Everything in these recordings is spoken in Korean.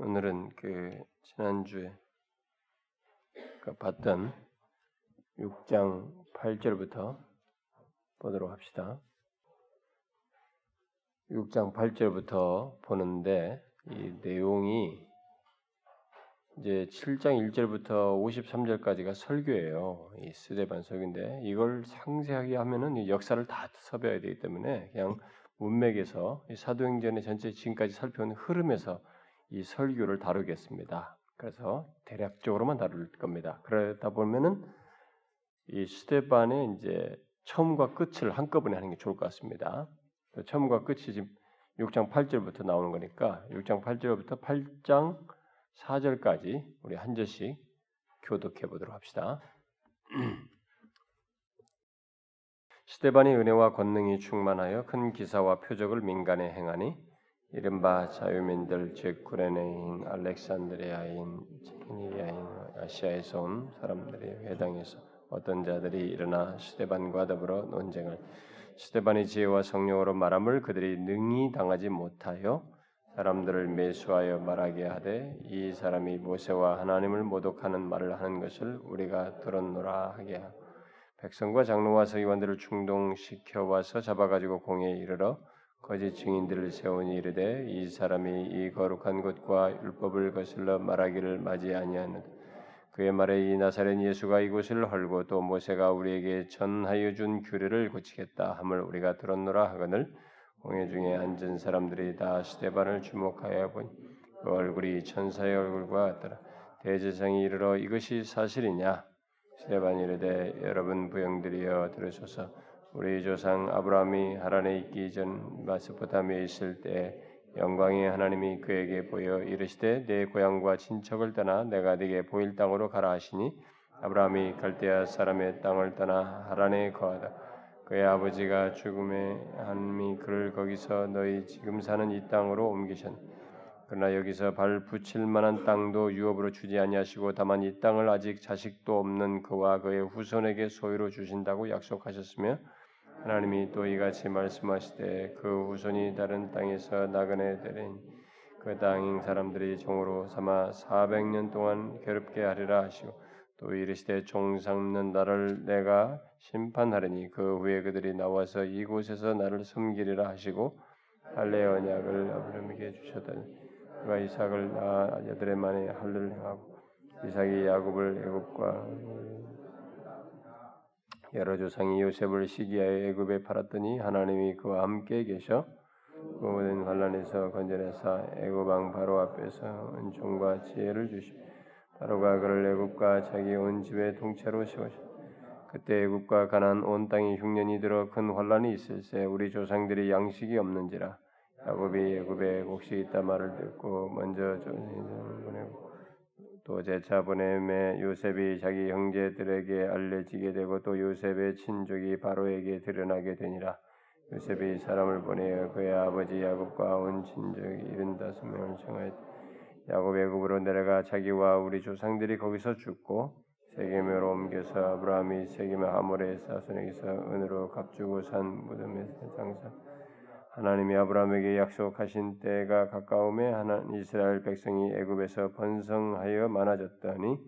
오늘은 그 지난주에 그 봤던 6장 8절부터 보도록 합시다. 6장 8절부터 보는데 이 내용이 이제 7장 1절부터 53절까지가 설교예요. 이 스데반 설교인데 이걸 상세하게 하면은 역사를 다 섭외해야 되기 때문에 그냥 문맥에서 사도행전의 전체 지금까지 살펴온 흐름에서 이 설교를 다루겠습니다. 그래서 대략적으로만 다룰 겁니다. 그러다 보면은 이 스테반의 이제 처음과 끝을 한꺼번에 하는 게 좋을 것 같습니다. 처음과 끝이 지금 6장 8절부터 나오는 거니까 6장 8절부터 8장 4절까지 우리 한 절씩 교독해 보도록 합시다. 스테반이 은혜와 권능이 충만하여 큰 기사와 표적을 민간에 행하니 이른바 자유민들 즉 구레네인 알렉산드리아인 체니리아인 아시아에서 온 사람들이 회당에서 어떤 자들이 일어나 스테반과 더불어 논쟁을 스테반의 지혜와 성령으로 말함을 그들이 능히 당하지 못하여 사람들을 매수하여 말하게 하되 이 사람이 모세와 하나님을 모독하는 말을 하는 것을 우리가 들었노라 하게 하고 백성과 장로와 서기관들을 충동시켜 와서 잡아가지고 공에 이르러 거짓 증인들을 세우니 이르되 이 사람이 이 거룩한 것과 율법을 거슬러 말하기를 맞이 아니하는 그의 말에 이 나사렛 예수가 이곳을 헐고 또 모세가 우리에게 전하여 준 규례를 고치겠다 함을 우리가 들었노라 하거늘 공회 중에 앉은 사람들이 다 스테반을 주목하여 보니 그 얼굴이 천사의 얼굴과 같더라. 대제사장이 이르러 이것이 사실이냐? 스테반이 이르되 여러분 부영들이여 들으소서 우리 조상 아브라함이 하란에 있기 전 마스포타미에 있을 때 영광의 하나님이 그에게 보여 이르시되 내 고향과 친척을 떠나 내가 네게 보일 땅으로 가라 하시니 아브라함이 갈대아 사람의 땅을 떠나 하란에 거하다. 그의 아버지가 죽음에 하나님이 그를 거기서 너희 지금 사는 이 땅으로 옮기셨. 그러나 여기서 발 붙일 만한 땅도 유업으로 주지 아니하시고 다만 이 땅을 아직 자식도 없는 그와 그의 후손에게 소유로 주신다고 약속하셨으며 하나님이 또 이같이 말씀하시되 그 후손이 다른 땅에서 나그네 되리니 그 땅인 사람들이 종으로 삼아 400년 동안 괴롭게 하리라 하시고 또 이르시되 종 삼는 나를 내가 심판하리니 그 후에 그들이 나와서 이곳에서 나를 섬기리라 하시고 할례 언약을 아브라함에게 주셨다니 그가 이삭을 낳아 여드레 만에 할례를 행하고 이삭이 야곱을 애굽과 여러 조상이 요셉을 시기하여 애굽에 팔았더니 하나님이 그와 함께 계셔 그 모든 환란에서 건져내사 애굽 왕 바로 앞에서 은총과 지혜를 주시 바로가 그를 애굽과 자기 온 집에 통째로 세우셨 그때 애굽과 가난 온 땅이 흉년이 들어 큰 환란이 있을세 우리 조상들이 양식이 없는지라 야곱이 애굽에 곡식 있다 말을 듣고 먼저 조상들을 보내고 또 제차 보냄에 요셉이 자기 형제들에게 알려지게 되고 또 요셉의 친족이 바로에게 드러나게 되니라. 요셉이 사람을 보내어 그의 아버지 야곱과 온 친족이 일흔다섯 명을 정하였다. 야곱 애굽으로 내려가 자기와 우리 조상들이 거기서 죽고 세겜으로 옮겨서 아브라함이 세겜의 하모레 사손에게서 은으로 값주고 산 무덤에서 장사. 하나님이 아브라함에게 약속하신 때가 가까움에 하나 이스라엘 백성이 애굽에서 번성하여 많아졌더니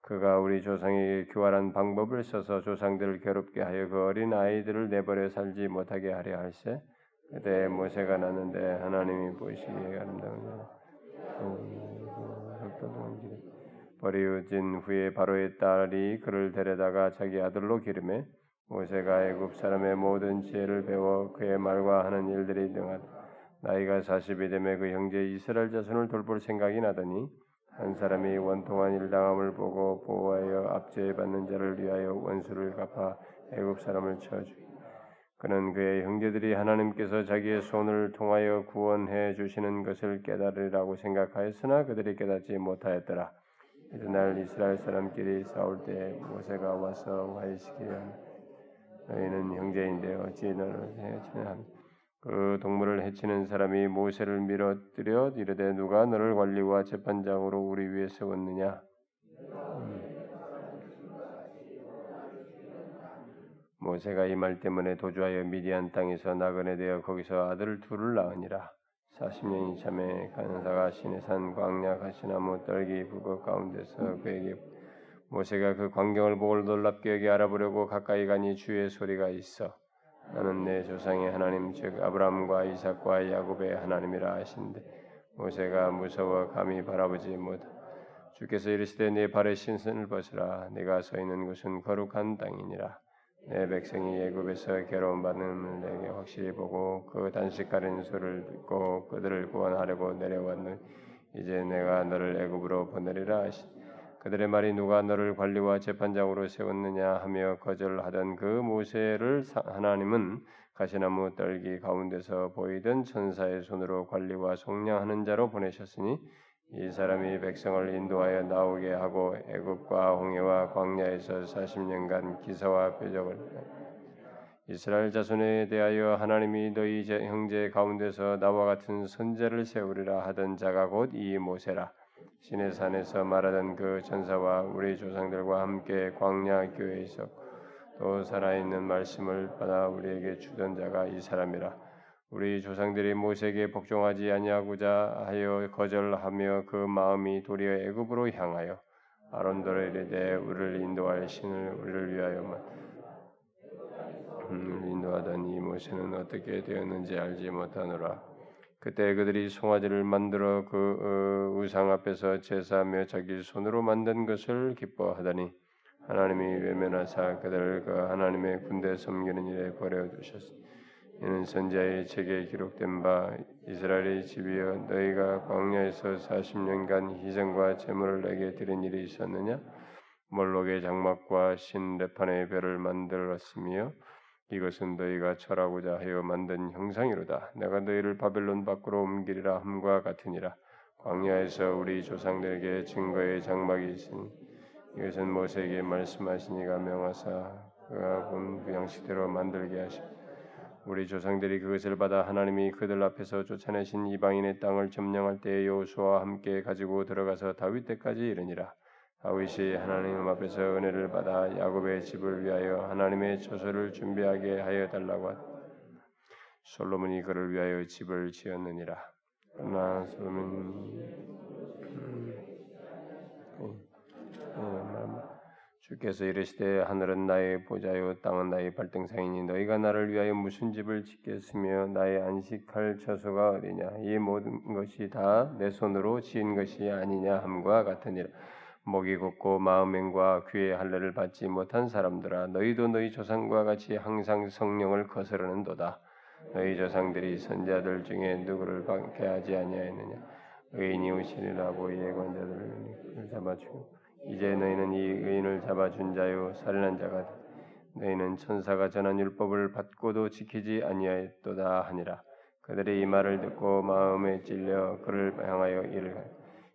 그가 우리 조상에게 교활한 방법을 써서 조상들을 괴롭게 하여 그 어린 아이들을 내버려 살지 못하게 하려 할세 그때 모세가 났는데 하나님이 보시기에 아름다운 버리어진 후에 바로의 딸이 그를 데려다가 자기 아들로 기름해 모세가 애굽 사람의 모든 지혜를 배워 그의 말과 하는 일들이 능하다. 나이가 40이 되매 그 형제 이스라엘 자손을 돌볼 생각이 나더니 한 사람이 원통한 일당함을 보고 보호하여 압제해 받는 자를 위하여 원수를 갚아 애굽 사람을 쳐주. 그는 그의 형제들이 하나님께서 자기의 손을 통하여 구원해 주시는 것을 깨달으리라고 생각하였으나 그들이 깨닫지 못하였더라. 이튿날 이스라엘 사람끼리 싸울 때 모세가 와서 화해시키려 너희는 형제인데 어찌 너를 해치냐 그 동물을 해치는 사람이 모세를 밀어뜨려 이르되 누가 너를 관리와 재판장으로 우리 위에 세웠느냐 모세가 이 말 때문에 도주하여 미디안 땅에서 나그네 되어 거기서 아들 둘을 낳으니라. 40년이 참에 간사가 시내산 광야 가시나무 떨기 북어 가운데서 그에게 모세가 그 광경을 보고 놀랍게 여기 알아보려고 가까이 가니 주의 소리가 있어. 나는 내 조상의 하나님 즉 아브라함과 이삭과 야곱의 하나님이라 하신데 모세가 무서워 감히 바라보지 못하. 주께서 이르시되 내 발의 신선을 벗으라. 내가 서 있는 곳은 거룩한 땅이니라. 내 백성이 애굽에서 괴로움 받는 내게 확실히 보고 그 단식 가리는 소리를 듣고 그들을 구원하려고 내려왔는 이제 내가 너를 애굽으로 보내리라 하시 그들의 말이 누가 너를 관리와 재판장으로 세웠느냐 하며 거절하던 그 모세를 하나님은 가시나무 떨기 가운데서 보이던 천사의 손으로 관리와 속량하는 자로 보내셨으니 이 사람이 백성을 인도하여 나오게 하고 애굽과 홍해와 광야에서 40년간 기사와 표적을 이스라엘 자손에 대하여 하나님이 너희 형제 가운데서 나와 같은 선제를 세우리라 하던 자가 곧 이 모세라 신의 산에서 말하던 그 전사와 우리 조상들과 함께 광야 교회에 있었또 살아있는 말씀을 받아 우리에게 주던 자가 이 사람이라 우리 조상들이 모세에게 복종하지 아니하고자 하여 거절하며 그 마음이 도리어 애굽으로 향하여 아론도를 이르되 우리를 인도할 신을 우리를 위하여만 음, 인도하던 이 모세는 어떻게 되었는지 알지 못하노라. 그때 그들이 송아지를 만들어 그 어, 우상 앞에서 제사하며 자기 손으로 만든 것을 기뻐하더니 하나님이 외면하사 그들을 그 하나님의 군대 섬기는 일에 버려 두셨으니 이는 선자의 책에 기록된 바 이스라엘의 집이여 너희가 광야에서 40년간 희생과 제물을 내게 드린 일이 있었느냐? 몰록의 장막과 신 레판의 별을 만들었으며 이것은 너희가 철하고자 하여 만든 형상이로다. 내가 너희를 바벨론 밖으로 옮기리라 함과 같으니라. 광야에서 우리 조상들에게 증거의 장막이 있으니 이것은 모세에게 말씀하시니가 명하사 그가 본 그 양식대로 만들게 하시고 우리 조상들이 그것을 받아 하나님이 그들 앞에서 쫓아내신 이방인의 땅을 점령할 때에 여호수아와 함께 가지고 들어가서 다윗 때까지 이르니라. 다윗이 하나님 앞에서 은혜를 받아 야곱의 집을 위하여 하나님의 처소를 준비하게 하여 달라고 하다. 솔로몬이 그를 위하여 집을 지었느니라. 그러나 솔로몬 음, 음, 음, 주께서 이르시되 하늘은 나의 보좌요 땅은 나의 발등상이니 너희가 나를 위하여 무슨 집을 짓겠으며 나의 안식할 처소가 어디냐 이 모든 것이 다 내 손으로 지은 것이 아니냐 함과 같으니라 목이 곱고 마음행과 귀의 할례를 받지 못한 사람들아 너희도 너희 조상과 같이 항상 성령을 거스르는도다. 너희 조상들이 선자들 중에 누구를 박해하지 아니하였느냐? 의인이 오시리라고 예관자들을 잡아주고 이제 너희는 이 의인을 잡아준 자요 살인한 자가 너희는 천사가 전한 율법을 받고도 지키지 아니하였도다 하니라. 그들이 이 말을 듣고 마음에 찔려 그를 향하여 이르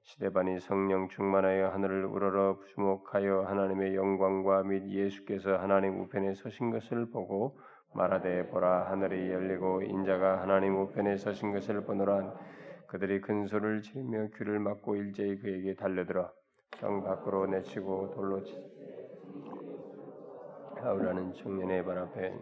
시대반이 성령 충만하여 하늘을 우러러 주목하여 하나님의 영광과 및 예수께서 하나님 우편에 서신 것을 보고 말하되 보라 하늘이 열리고 인자가 하나님 우편에 서신 것을 보노라 그들이 큰 소리를 지르며 귀를 막고 일제히 그에게 달려들어 성 밖으로 내치고 돌로 하우라는 청년의 발 앞에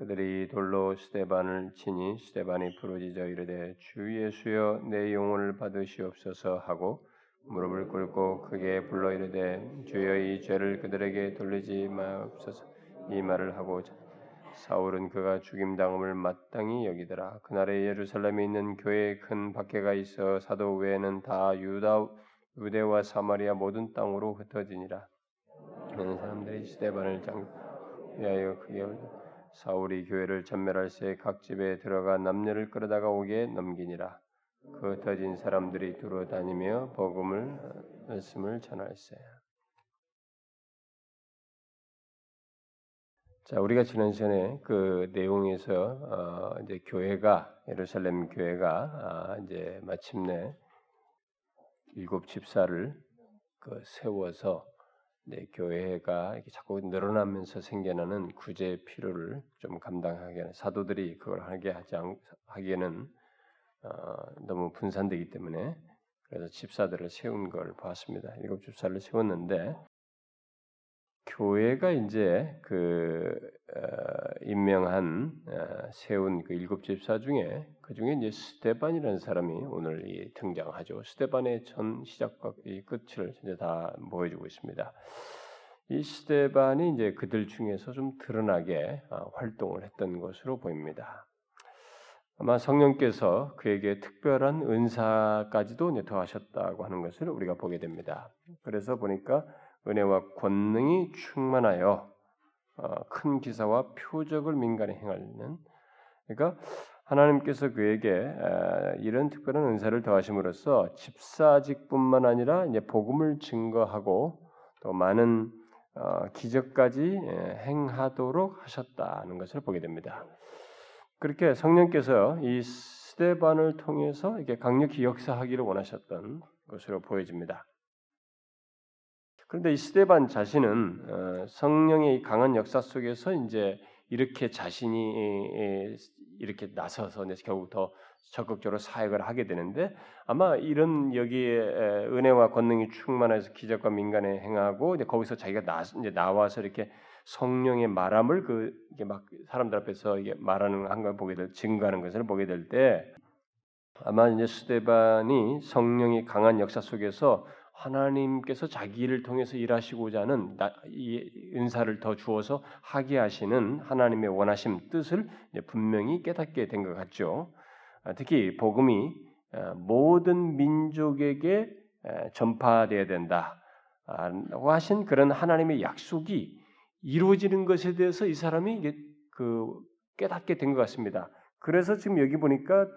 그들이 돌로 스테반을 치니 스테반이 부르짖어 이르되 주 예수여 내 영혼을 받으시옵소서 하고 무릎을 꿇고 크게 불러 이르되 주여 이 죄를 그들에게 돌리지 마옵소서 이 말을 하고 사울은 그가 죽임 당함을 마땅히 여기더라 그날에 예루살렘에 있는 교회에 큰 박해가 있어 사도 외에는 다 유다 유대와 사마리아 모든 땅으로 흩어지니라. 많은 사람들이 스테반을 장 위하여 크게 사울이 교회를 전멸할 새 각 집에 들어가 남녀를 끌어다가 오게 넘기니라. 그 흩어진 사람들이 두루 다니며 복음을 말씀을 전할세. 자, 우리가 지난 시간에 그 내용에서 어, 이제 교회가 예루살렘 교회가 아, 이제 마침내 일곱 집사를 그 세워서 네, 교회가 이렇게 자꾸 늘어나면서 생겨나는 구제 필요를 좀 감당하게 하는 사도들이 그걸 하게 하지 않, 하기에는 어, 너무 분산되기 때문에 그래서 집사들을 세운 걸 봤습니다. 일곱 집사를 세웠는데 교회가 이제 그 어, 임명한 어, 세운 그 일곱 집사 중에 그 중에 이제 스테반이라는 사람이 오늘 이 등장하죠. 스테반의 전 시작과 이 끝을 이제 다 보여주고 있습니다. 이 스테반이 이제 그들 중에서 좀 드러나게 어, 활동을 했던 것으로 보입니다. 아마 성령께서 그에게 특별한 은사까지도 더하셨다고 하는 것을 우리가 보게 됩니다. 그래서 보니까 은혜와 권능이 충만하여 어, 큰 기사와 표적을 민간에 행하는 그러니까 하나님께서 그에게 이런 특별한 은사를 더하심으로써 집사직뿐만 아니라 이제 복음을 증거하고 또 많은 어, 기적까지 행하도록 하셨다는 것을 보게 됩니다. 그렇게 성령께서 이 스테반을 통해서 이렇게 강력히 역사하기를 원하셨던 것으로 보여집니다. 그런데 이 스테반 자신은 어, 성령의 강한 역사 속에서 이제 이렇게 자신이 이렇게 나서서 결국 더 적극적으로 사역을 하게 되는데 아마 이런 여기에 은혜와 권능이 충만해서 기적과 민간에 행하고 이제 거기서 자기가 나, 이제 나와서 이렇게 성령의 말함을 그 이게 막 사람들 앞에서 이게 말하는 한걸 보게 될 증거하는 것을 보게 될 때 아마 이제 스테반이 성령이 강한 역사 속에서 하나님께서 자기를 통해서 일하시고자 하는 이 은사를 더 주어서 하게 하시는 하나님의 원하심 뜻을 분명히 깨닫게 된 것 같죠. 아, 특히 복음이 아, 모든 민족에게 전파되어야 된다고 하신 그런 하나님의 약속이 이루어지는 것에 대해서 이 사람이 그 깨닫게 된 것 같습니다. 그래서 지금 여기 보니까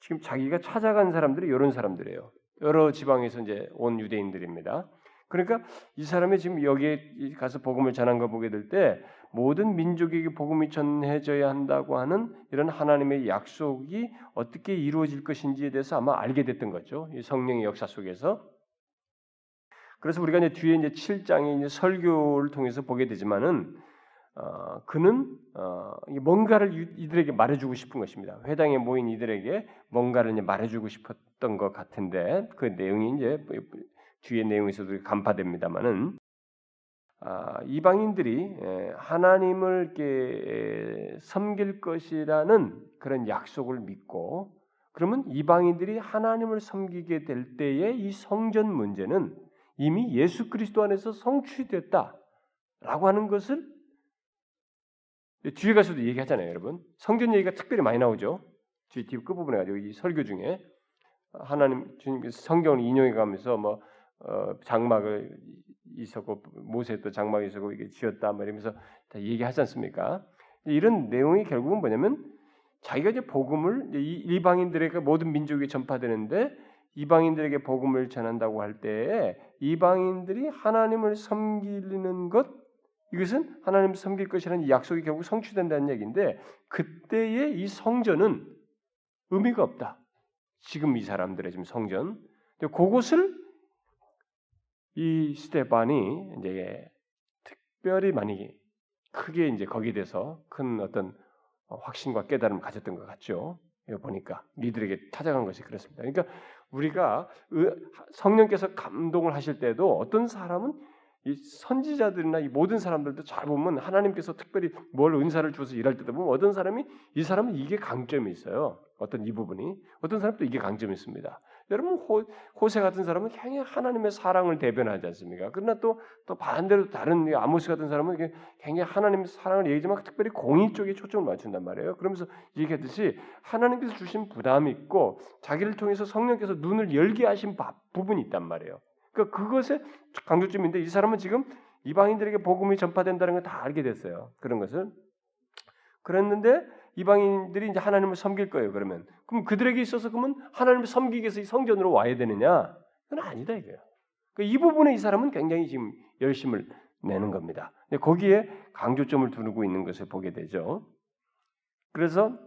지금 자기가 찾아간 사람들이 이런 사람들이에요. 여러 지방에서 이제 온 유대인들입니다. 그러니까 이 사람이 지금 여기에 가서 복음을 전한 거 보게 될 때 모든 민족에게 복음이 전해져야 한다고 하는 이런 하나님의 약속이 어떻게 이루어질 것인지에 대해서 아마 알게 됐던 거죠. 이 성령의 역사 속에서. 그래서 우리가 이제 뒤에 이제 7장의 이제 설교를 통해서 보게 되지만은 어, 그는 어, 뭔가를 이들에게 말해주고 싶은 것입니다. 회당에 모인 이들에게 뭔가를 말해주고 싶었던 것 같은데 그 내용이 이제 뒤에 내용에서도 간파됩니다만은 아, 이방인들이 하나님을 이렇게 섬길 것이라는 그런 약속을 믿고 그러면 이방인들이 하나님을 섬기게 될 때의 이 성전 문제는 이미 예수 그리스도 안에서 성취됐다라고 하는 것을 뒤에 가서도 얘기하잖아요, 여러분. 성전 얘기가 특별히 많이 나오죠. 뒤, 뒤 끝부분에 가지고 이 설교 중에 하나님 주님께서 성경을 인용해 가면서 뭐 어, 장막을 있었고 모세 또 장막이 있었고 이게 지었다 뭐 이러면서 다 얘기하지 않습니까? 이런 내용이 결국은 뭐냐면 자기가 이제 복음을 이방인들에게 모든 민족에 전파되는데 이방인들에게 복음을 전한다고 할때 이방인들이 하나님을 섬기는 것 이것은 하나님을 섬길 것이라는 약속이 결국 성취된다는 얘기인데 그때의 이 성전은 의미가 없다. 지금 이 사람들의 지금 성전. 그것을 이 스테반이 이제 특별히 많이 크게 이제 거기에 대해서 큰 어떤 확신과 깨달음을 가졌던 것 같죠. 이거 보니까 리들에게 찾아간 것이 그렇습니다. 그러니까 우리가 성령께서 감동을 하실 때도 어떤 사람은 이 선지자들이나 이 모든 사람들도 잘 보면 하나님께서 특별히 뭘 은사를 주어서 일할 때도 보면 어떤 사람이 이 사람은 이게 강점이 있어요. 어떤 이 부분이 어떤 사람도 이게 강점이 있습니다. 여러분 호, 호세 같은 사람은 굉장히 하나님의 사랑을 대변하지 않습니까? 그러나 또 또 반대로 다른 아모스 같은 사람은 굉장히 하나님의 사랑을 얘기지만 특별히 공의 쪽에 초점을 맞춘단 말이에요. 그러면서 얘기했듯이 하나님께서 주신 부담이 있고 자기를 통해서 성령께서 눈을 열게 하신 부분이 있단 말이에요. 그러니까 그것의 강조점인데 이 사람은 지금 이방인들에게 복음이 전파된다는 걸 다 알게 됐어요. 그런 것을 그랬는데 이방인들이 이제 하나님을 섬길 거예요. 그러면 그럼 그들에게 있어서 그러면 하나님을 섬기기 위해서 이 성전으로 와야 되느냐? 그건 아니다 이거예요. 그러니까 이 부분에 이 사람은 굉장히 지금 열심을 내는 겁니다. 근데 거기에 강조점을 두고 있는 것을 보게 되죠. 그래서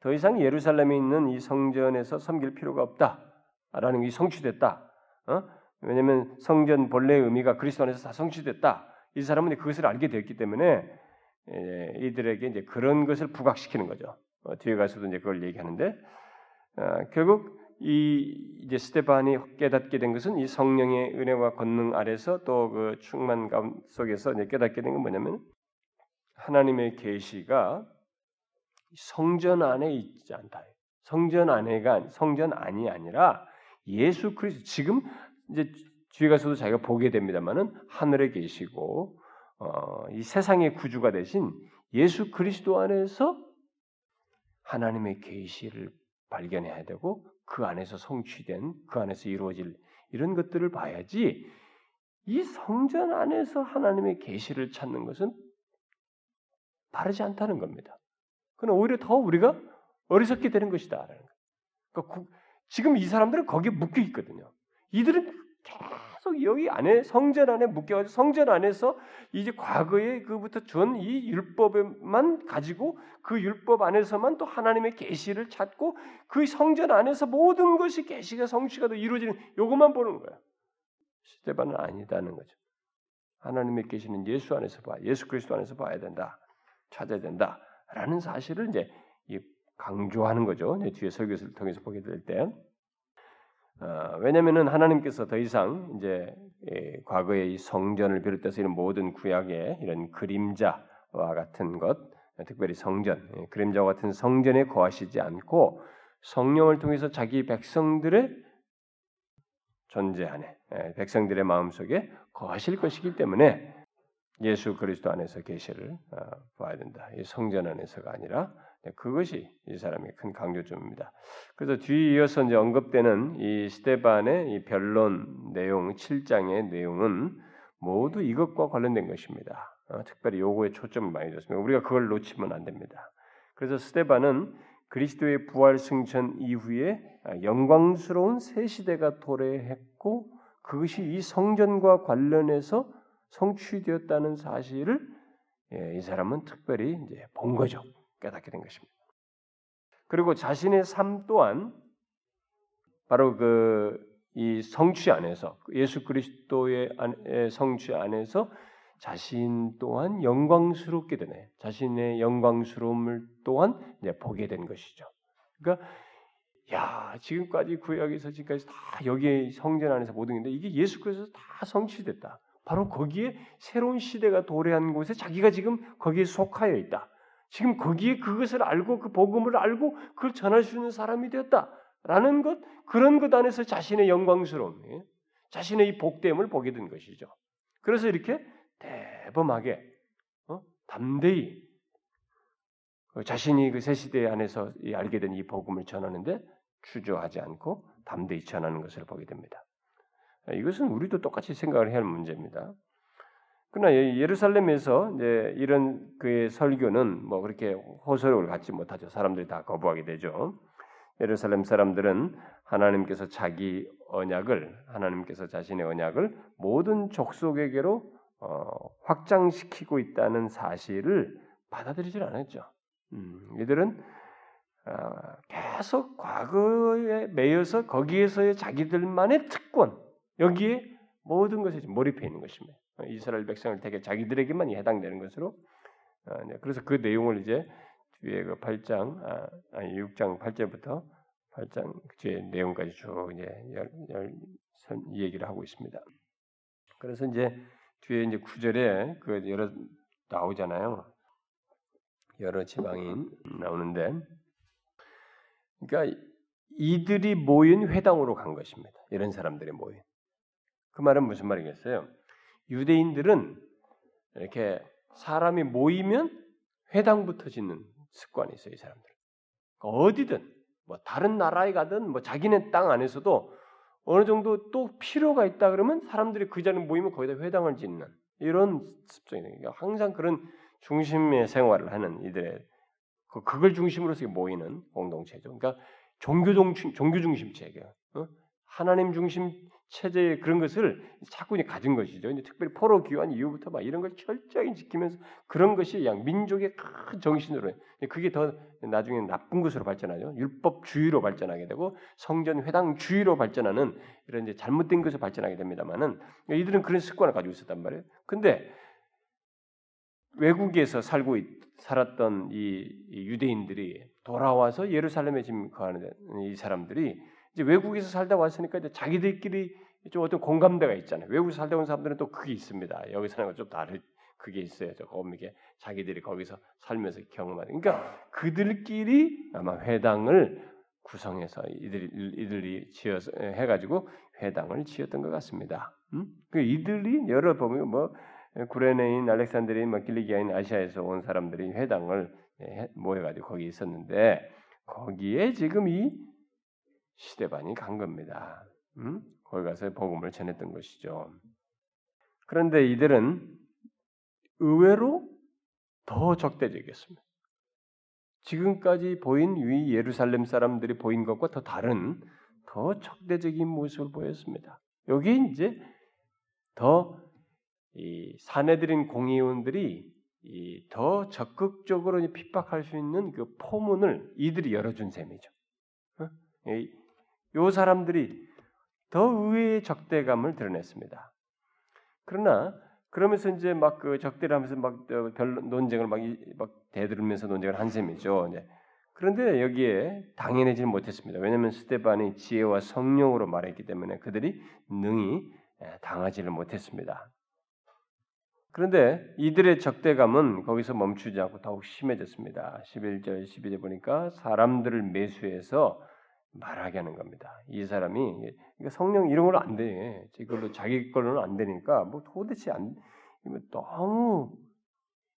더 이상 예루살렘에 있는 이 성전에서 섬길 필요가 없다라는 게 성취됐다. 어? 왜냐하면 성전 본래의 의미가 그리스도 안에서 다 성취됐다. 이 사람은 그것을 알게 되었기 때문에 예, 이들에게 이제 그런 것을 부각시키는 거죠. 어, 뒤에 가서도 이제 그걸 얘기하는데 어, 결국 이 이제 스테반이 깨닫게 된 것은 이 성령의 은혜와 권능 아래서 또 그 충만감 속에서 이제 깨닫게 된 건 뭐냐면 하나님의 계시가 성전 안에 있지 않다. 성전 안에가 성전 안이 아니라 예수 그리스도 지금 이제 뒤에 가서도 자기가 보게 됩니다만은 하늘에 계시고 어, 이 세상의 구주가 되신 예수 그리스도 안에서 하나님의 계시를 발견해야 되고 그 안에서 성취된 그 안에서 이루어질 이런 것들을 봐야지 이 성전 안에서 하나님의 계시를 찾는 것은 바르지 않다는 겁니다. 그는 오히려 더 우리가 어리석게 되는 것이다라는 거예요. 그러니까 지금 이 사람들은 거기에 묶여 있거든요. 이들은 계속 여기 안에 성전 안에 묶여가지고 성전 안에서 이제 과거에 그부터 준 이 율법만 가지고 그 율법 안에서만 또 하나님의 계시를 찾고 그 성전 안에서 모든 것이 계시가 성취가 더 이루어지는 요것만 보는 거야. 스테반은 아니다는 거죠. 하나님의 계시는 예수 안에서 봐, 예수 그리스도 안에서 봐야 된다, 찾아야 된다라는 사실을 이제 강조하는 거죠. 뒤에 설교를 통해서 보게 될 때. 어, 왜냐하면은 하나님께서 더 이상 이제 예, 과거의 성전을 비롯해서 이런 모든 구약의 이런 그림자와 같은 것, 특별히 성전, 예, 그림자와 같은 성전에 거하시지 않고 성령을 통해서 자기 백성들의 존재 안에, 예, 백성들의 마음 속에 거하실 것이기 때문에 예수 그리스도 안에서 계시를 어, 봐야 된다. 이 성전 안에서가 아니라 네, 그것이 이 사람의 큰 강조점입니다. 그래서 뒤에 이어서 이제 언급되는 이 스테반의 이 변론 내용 7장의 내용은 모두 이것과 관련된 것입니다. 어, 특별히 요거에 초점을 많이 뒀습니다. 우리가 그걸 놓치면 안 됩니다. 그래서 스테반은 그리스도의 부활 승천 이후에 영광스러운 새 시대가 도래했고 그것이 이 성전과 관련해서 성취되었다는 사실을 예, 이 사람은 특별히 이제 본 거죠. 깨닫게 된 것입니다. 그리고 자신의 삶 또한 바로 그 이 성취 안에서 예수 그리스도의 성취 안에서 자신 또한 영광스럽게 되네. 자신의 영광스러움을 또한 이제 보게 된 것이죠. 그러니까 야 지금까지 구약에서 지금까지 다 여기 성전 안에서 모든 게데 이게 예수 그리스도 다 성취됐다. 바로 거기에 새로운 시대가 도래한 곳에 자기가 지금 거기에 속하여 있다. 지금 거기에 그것을 알고 그 복음을 알고 그걸 전할 수 있는 사람이 되었다라는 것 그런 것 안에서 자신의 영광스러움, 예? 자신의 이 복됨을 보게 된 것이죠. 그래서 이렇게 대범하게 어? 담대히 그 자신이 그 새 시대 안에서 알게 된 이 복음을 전하는데 주저하지 않고 담대히 전하는 것을 보게 됩니다. 이것은 우리도 똑같이 생각을 해야 할 문제입니다. 그러나 예루살렘에서 이제 이런 그의 설교는 뭐 그렇게 호소력을 갖지 못하죠. 사람들이 다 거부하게 되죠. 예루살렘 사람들은 하나님께서 자기 언약을 하나님께서 자신의 언약을 모든 족속에게로 어, 확장시키고 있다는 사실을 받아들이질 않았죠. 음, 이들은 어, 계속 과거에 매여서 거기에서의 자기들만의 특권 여기에 모든 것에 몰입해 있는 것입니다. 이스라엘 백성을 되게 자기들에게만 해당되는 것으로 어, 네, 그래서 그 내용을 이제 뒤에 그 8장 아, 아니 6장 8절부터 8장 뒤에 내용까지 쭉 이제 열, 열, 이 얘기를 하고 있습니다. 그래서 이제 뒤에 이제 9절에 그 여러 나오잖아요. 여러 지방인 나오는데 그러니까 이들이 모인 회당으로 간 것입니다. 이런 사람들이 모인. 그 말은 무슨 말이겠어요? 유대인들은 이렇게 사람이 모이면 회당부터 짓는 습관이 있어요, 이 사람들. 그러니까 어디든 뭐 다른 나라에 가든 뭐 자기네 땅 안에서도 어느 정도 또 필요가 있다 그러면 사람들이 그 자리에 모이면 거기다 회당을 짓는 이런 습성이 그러니까 항상 그런 중심의 생활을 하는 이들의 그, 그걸 중심으로서 모이는 공동체죠. 그러니까 종교 중심 종교 중심 체계, 어? 하나님 중심 체제의 그런 것을 자꾸 가진 것이죠. 이제 특별히 포로 귀환 이후부터 막 이런 걸 철저히 지키면서 그런 것이 양 민족의 큰 정신으로 그게 더 나중에 나쁜 것으로 발전하죠. 율법주의로 발전하게 되고 성전 회당주의로 발전하는 이런 이제 잘못된 것으로 발전하게 됩니다만은 이들은 그런 습관을 가지고 있었단 말이에요. 근데 외국에서 살고 있, 살았던 이, 이 유대인들이 돌아와서 예루살렘에 지금 거하는 이 사람들이 이제 외국에서 살다 왔으니까 이제 자기들끼리 좀 어떤 공감대가 있잖아요. 외국에서 살다 온 사람들은 또 그게 있습니다. 여기 사는 건좀 다른 그게 있어요. 조금 이게 자기들이 거기서 살면서 경험하는. 그러니까 그들끼리 아마 회당을 구성해서 이들이 이들이 지어서 해가지고 회당을 지었던 것 같습니다. 음? 그 이들이 여러 보면 뭐 구레네인, 알렉산드리인, 뭐 길리기아인, 아시아에서 온 사람들이 회당을 모여가지고 거기 있었는데 거기에 지금 이 시대반이 간 겁니다. 음? 거기 가서 복음을 전했던 것이죠. 그런데 이들은 의외로 더 적대적이었습니다. 지금까지 보인 위 예루살렘 사람들이 보인 것과 더 다른 더 적대적인 모습을 보였습니다. 여기 이제 더 이 사내들인 공의원들이 더 적극적으로 핍박할 수 있는 그 포문을 이들이 열어준 셈이죠. 어? 이 사람들이 더 의외의 적대감을 드러냈습니다. 그러나 그러면서 이제 막 그 적대를 하면서 막 별 논쟁을 막, 막 대들으면서 논쟁을 한 셈이죠. 이제. 그런데 여기에 당연해지는 못했습니다. 왜냐하면 스테반이 지혜와 성령으로 말했기 때문에 그들이 능히 당하지를 못했습니다. 그런데 이들의 적대감은 거기서 멈추지 않고 더욱 심해졌습니다. 11절, 12절 보니까 사람들을 매수해서 말하게 하는 겁니다. 이 사람이 그러니까 성령 이런 걸로 안 돼. 이걸로 자기 걸로는 안 되니까 뭐 도대체 안 너무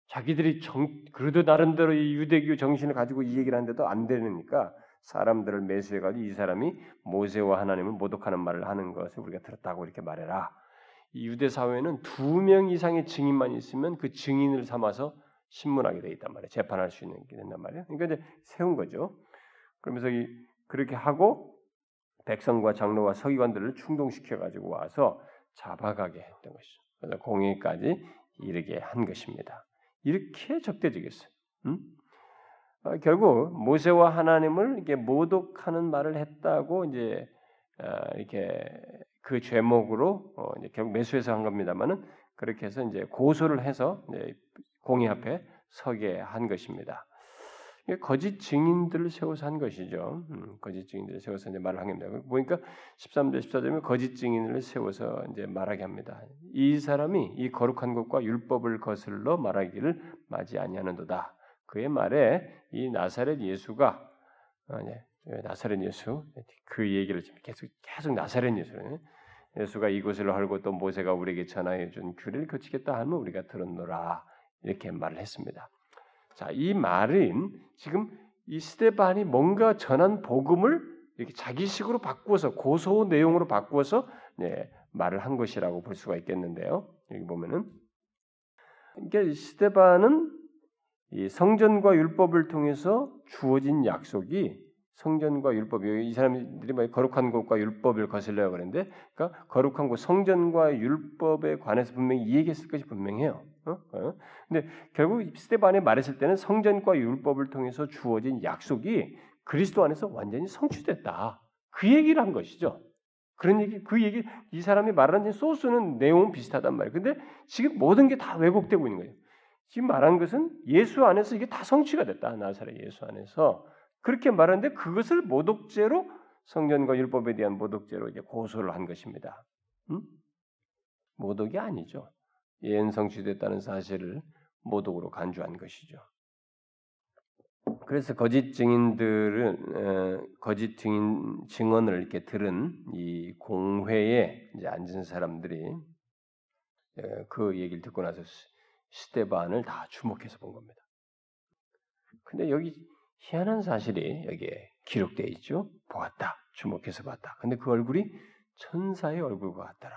자기들이 정, 그래도 나름대로 이 유대교 정신을 가지고 이 얘기를 하는데도 안 되니까 사람들을 매수해 가지고 이 사람이 모세와 하나님을 모독하는 말을 하는 것을 우리가 들었다고 이렇게 말해라. 이 유대 사회는 두 명 이상의 증인만 있으면 그 증인을 삼아서 신문하게 돼 있단 말이에요. 재판할 수 있는 게 된단 말이에요. 그러니까 이제 세운 거죠. 그러면서 이 그렇게 하고 백성과 장로와 서기관들을 충동시켜 가지고 와서 잡아가게 했던 것이죠. 그래서 공회까지 이르게 한 것입니다. 이렇게 적대적이었어요. 음? 어, 결국 모세와 하나님을 이렇게 모독하는 말을 했다고 이제 어, 이렇게 그 죄목으로 어, 결국 매수해서 한 겁니다만은 그렇게 해서 이제 고소를 해서 이제 공의 앞에 서게 한 것입니다. 거짓 증인들을 세워서 한 것이죠. 음, 거짓 증인들을 세워서 이제 말을 하게 됩니다. 보니까 13절 14절에 거짓 증인을 세워서 이제 말하게 합니다. 이 사람이 이 거룩한 것과 율법을 거슬러 말하기를 맞이 아니하는도다. 그의 말에 이 나사렛 예수가 아, 네, 나사렛 예수 그 얘기를 계속 계속 나사렛 예수를 예수가 이곳을 헐고 또 모세가 우리에게 전하여 준 규례를 거치겠다 하면 우리가 들었노라 이렇게 말을 했습니다. 자, 이 말은 지금 이 스테반이 뭔가 전한 복음을 이렇게 자기식으로 바꾸어서 고소 내용으로 바꾸어서 네, 말을 한 것이라고 볼 수가 있겠는데요. 여기 보면은 그러니까 스테반은 이 성전과 율법을 통해서 주어진 약속이 성전과 율법 이 사람들이 뭐 거룩한 것과 율법을 거슬려고 그러는데 그러니까 거룩한 것 성전과 율법에 관해서 분명히 이 얘기했을 것이 분명해요. 어? 어? 근데 결국 스테반이 말했을 때는 성전과 율법을 통해서 주어진 약속이 그리스도 안에서 완전히 성취됐다. 그 얘기를 한 것이죠. 그런 얘기, 그 얘기, 이 사람이 말하는 소스는 내용은 비슷하단 말이에요. 근데 지금 모든 게 다 왜곡되고 있는 거예요. 지금 말한 것은 예수 안에서 이게 다 성취가 됐다. 나사렛 예수 안에서. 그렇게 말하는데 그것을 모독죄로 성전과 율법에 대한 모독죄로 이제 고소를 한 것입니다. 음? 모독이 아니죠. 예언 성취됐다는 사실을 모독으로 간주한 것이죠. 그래서 거짓 증인들은 거짓 증인 증언을 이렇게 들은 이 공회에 이제 앉은 사람들이 그 얘기를 듣고 나서 스테반을 다 주목해서 본 겁니다. 근데 여기 희한한 사실이 여기에 기록되어 있죠. 보았다. 주목해서 봤다. 근데 그 얼굴이 천사의 얼굴과 같더라.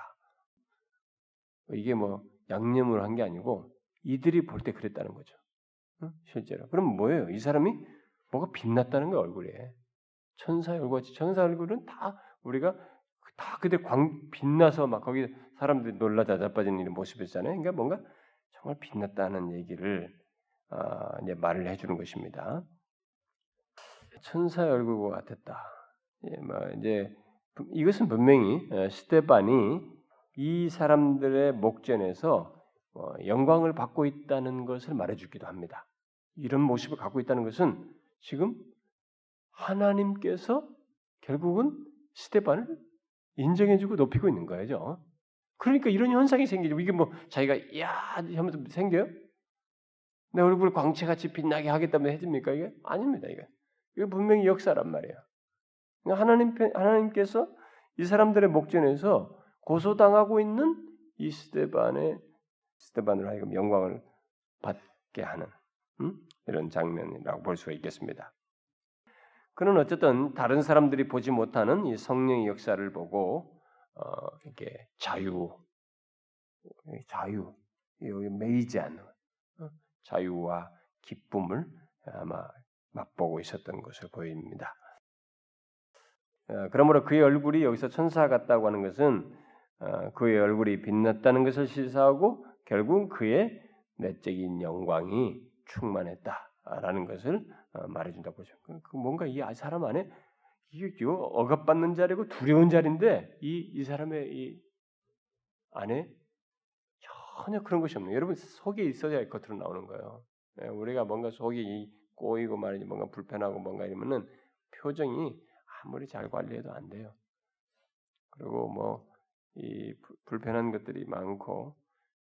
이게 뭐 양념을 한게 아니고 이들이 볼 때 그랬다는 거죠. 응? 실제로. 그럼 뭐예요? 이 사람이 뭐가 빛났다는 거야 얼굴에. 천사의 얼굴 같이 천사 얼굴은 다 우리가 다 그대 광 빛나서 막 거기 사람들이 놀라 자자빠지는 이런 모습이잖아요. 그러니까 뭔가 정말 빛났다는 얘기를 아, 이제 말을 해주는 것입니다. 천사의 얼굴과 같았다. 예, 뭐 이제 이것은 분명히 어, 스테반이 이 사람들의 목전에서 어, 영광을 받고 있다는 것을 말해주기도 합니다. 이런 모습을 갖고 있다는 것은 지금 하나님께서 결국은 스테반을 인정해주고 높이고 있는 거죠. 그러니까 이런 현상이 생기죠. 이게 뭐 자기가 야 하면서 생겨요? 내 얼굴 광채같이 빛나게 하겠다면 해줍니까 이게? 아닙니다 이게. 이거 분명히 역사란 말이에요. 그러니까 하나님 하나님께서 이 사람들의 목전에서 고소당하고 있는 이 스테반의 스테반으로 하여금 영광을 받게 하는 음? 이런 장면이라고 볼 수가 있겠습니다. 그는 어쨌든 다른 사람들이 보지 못하는 이 성령의 역사를 보고 어, 이렇게 자유, 자유, 여기 매이지 않는 어? 자유와 기쁨을 아마 맛보고 있었던 것을 보입니다. 어, 그러므로 그의 얼굴이 여기서 천사 같다고 하는 것은 어, 그의 얼굴이 빛났다는 것을 시사하고 결국 그의 내적인 영광이 충만했다라는 것을 어, 말해준다고 보죠. 그, 그 뭔가 이 사람 안에 억압받는 자리고 두려운 자리인데 이, 이 사람의 이 안에 전혀 그런 것이 없는. 여러분 속에 있어야 겉으로 나오는 거예요. 예, 우리가 뭔가 속이 꼬이고 말이지 뭔가 불편하고 뭔가 이러면은 표정이 아무리 잘 관리해도 안 돼요. 그리고 뭐 이 불편한 것들이 많고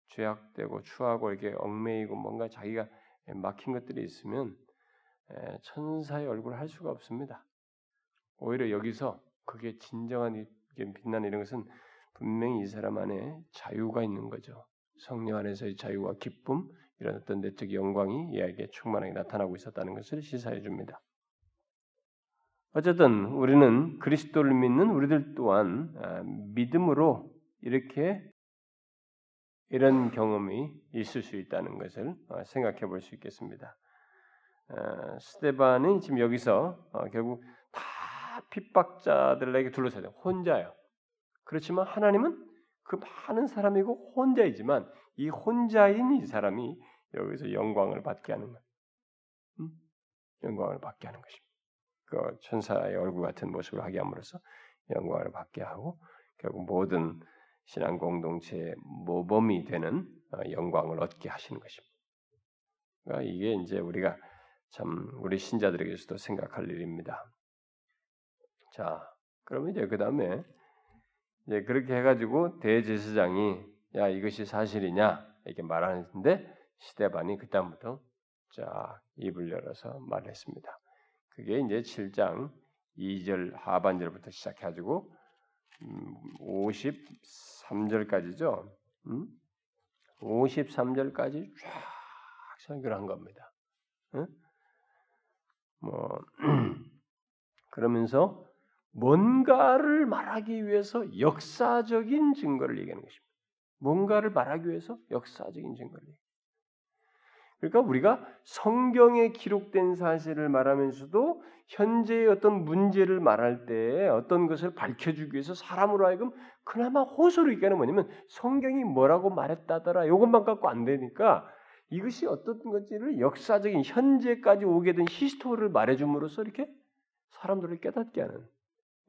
죄악되고 추하고 이렇게 얽매이고 뭔가 자기가 막힌 것들이 있으면 천사의 얼굴을 할 수가 없습니다. 오히려 여기서 그게 진정한 빛나는 이런 것은 분명히 이 사람 안에 자유가 있는 거죠. 성령 안에서의 자유와 기쁨 이런 어떤 내적 영광이 이에게 충만하게 나타나고 있었다는 것을 시사해 줍니다. 어쨌든 우리는 그리스도를 믿는 우리들 또한 아, 믿음으로 이렇게 이런 경험이 있을 수 있다는 것을 어, 생각해 볼 수 있겠습니다. 어, 스테반은 지금 여기서 어, 결국 다 핍박자들에게 둘러싸여 혼자요. 그렇지만 하나님은 그 많은 사람이고 혼자이지만 이 혼자인 이 사람이 여기서 영광을 받게 하는 것, 음? 영광을 받게 하는 것입니다. 그 천사의 얼굴 같은 모습을 하게 함으로써 영광을 받게 하고 결국 모든 신앙 공동체의 모범이 되는 어, 영광을 얻게 하시는 것입니다. 그러니까 이게 이제 우리가 참 우리 신자들에게서도 생각할 일입니다. 자, 그러면 이제 그 다음에 이제 그렇게 해가지고 대제사장이 야 이것이 사실이냐 이렇게 말하는데 시대반이 그다음부터 자 입을 열어서 말했습니다. 그게 이제 7장 2절 하반절부터 시작해가지고 53절까지죠. 음? 53절까지 쫙 설교를 겁니다. 응? 뭐 그러면서 뭔가를 말하기 위해서 역사적인 증거를 얘기하는 것입니다. 뭔가를 말하기 위해서 역사적인 증거를. 그러니까 우리가 성경에 기록된 사실을 말하면서도 현재의 어떤 문제를 말할 때 어떤 것을 밝혀주기 위해서 사람으로 하여금 그나마 호소를 있게 하는 뭐냐면 성경이 뭐라고 말했다더라 이것만 갖고 안 되니까 이것이 어떤 건지를 역사적인 현재까지 오게 된 히스토리를 말해줌으로써 이렇게 사람들을 깨닫게 하는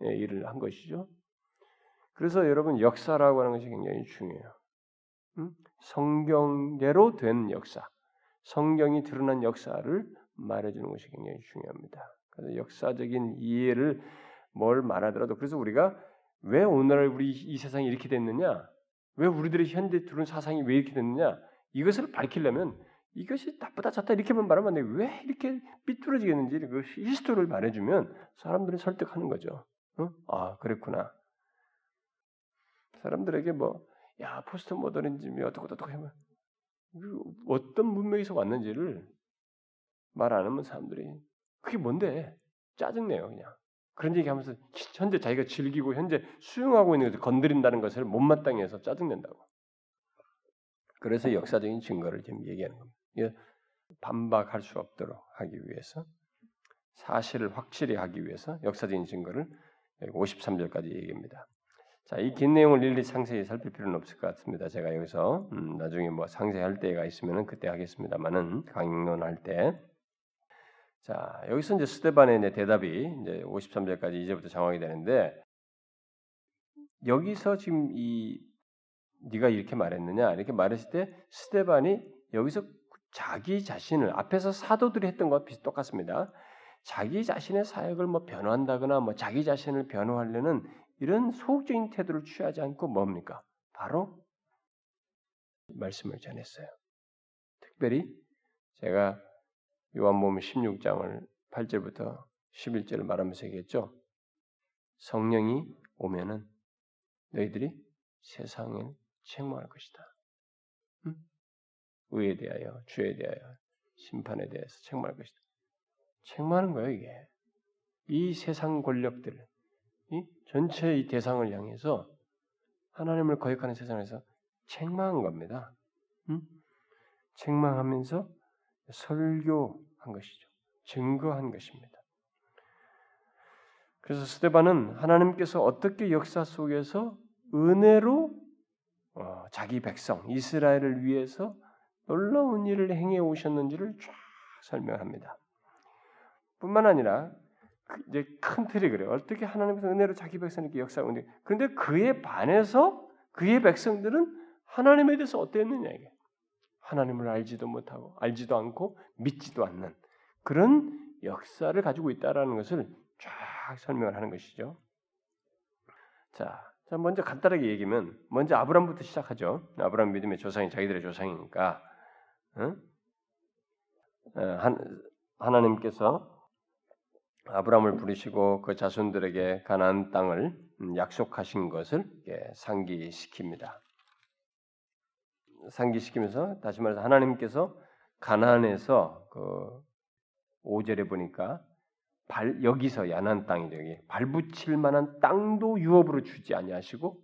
예, 일을 한 것이죠. 그래서 여러분 역사라고 하는 것이 굉장히 중요해요. 성경대로 된 역사, 성경이 드러난 역사를 말해주는 것이 굉장히 중요합니다. 그래서 역사적인 이해를 뭘 말하더라도 그래서 우리가 왜 오늘날 우리 이 세상이 이렇게 됐느냐, 왜 우리들의 현재 들은 사상이 왜 이렇게 됐느냐 이것을 밝히려면 이것이 나쁘다 좋다 이렇게만 말하면 안 돼. 왜 이렇게 삐뚤어지게 됐는지 그 history를 말해주면 사람들은 설득하는 거죠. 어? 아 그랬구나. 사람들에게 뭐 야 포스트 모더니즘이 어떻고 어떻고 하면 어떤 문명에서 왔는지를 말 안 하면 사람들이 그게 뭔데 짜증내요 그냥 그런 얘기하면서 현재 자기가 즐기고 현재 수용하고 있는 것을 건드린다는 것을 못마땅히 해서 짜증낸다고. 그래서 역사적인 증거를 지금 얘기하는 겁니다. 반박할 수 없도록 하기 위해서 사실을 확실히 하기 위해서 역사적인 증거를 53절까지 얘기합니다. 자, 이 긴 내용을 일일이 상세히 살필 필요는 없을 것 같습니다. 제가 여기서 음, 나중에 뭐 상세히 할 때가 있으면 그때 하겠습니다만은 강론할 때. 자, 여기서 이제 스테반의 이제 대답이 이제 53절까지 이제부터 정하게 되는데 여기서 지금 이 네가 이렇게 말했느냐 이렇게 말했을 때 스테반이 여기서 자기 자신을 앞에서 사도들이 했던 것과 비슷 똑같습니다. 자기 자신의 사역을 뭐 변호한다거나 뭐 자기 자신을 변호하려는 이런 소극적인 태도를 취하지 않고 뭡니까? 바로 말씀을 전했어요. 특별히 제가 요한복음 16장을 8절부터 11절을 말하면서 얘기했죠. 성령이 오면은 너희들이 세상을 책망할 것이다. 응? 의에 대하여, 주에 대하여, 심판에 대해서 책망할 것이다. 책망하는 거예요, 이게. 이 세상 권력들, 이 전체 이 대상을 향해서 하나님을 거역하는 세상에서 책망한 겁니다. 응? 책망하면서 설교한 것이죠. 증거한 것입니다. 그래서 스테반은 하나님께서 어떻게 역사 속에서 은혜로 어, 자기 백성 이스라엘을 위해서 놀라운 일을 행해 오셨는지를 쫙 설명합니다. 뿐만 아니라 그 이제 큰 틀이 그래요. 어떻게 하나님께서 은혜로 자기 백성에게 역사하는데 그런데 그에 반해서 그의 백성들은 하나님에 대해서 어땠느냐 이게 하나님을 알지도 못하고 알지도 않고 믿지도 않는 그런 역사를 가지고 있다라는 것을 쫙 설명을 하는 것이죠. 자, 자 먼저 간단하게 얘기하면 먼저 아브람부터 시작하죠. 아브람 믿음의 조상이 자기들의 조상이니까 응? 어, 한, 하나님께서 아브람을 부르시고 그 자손들에게 가나안 땅을 약속하신 것을 상기시킵니다. 상기시키면서 다시 말해서 하나님께서 가나안에서 그 5절에 보니까 발 여기서 야난 땅이 되기 발붙일 만한 땅도 유업으로 주지 아니하시고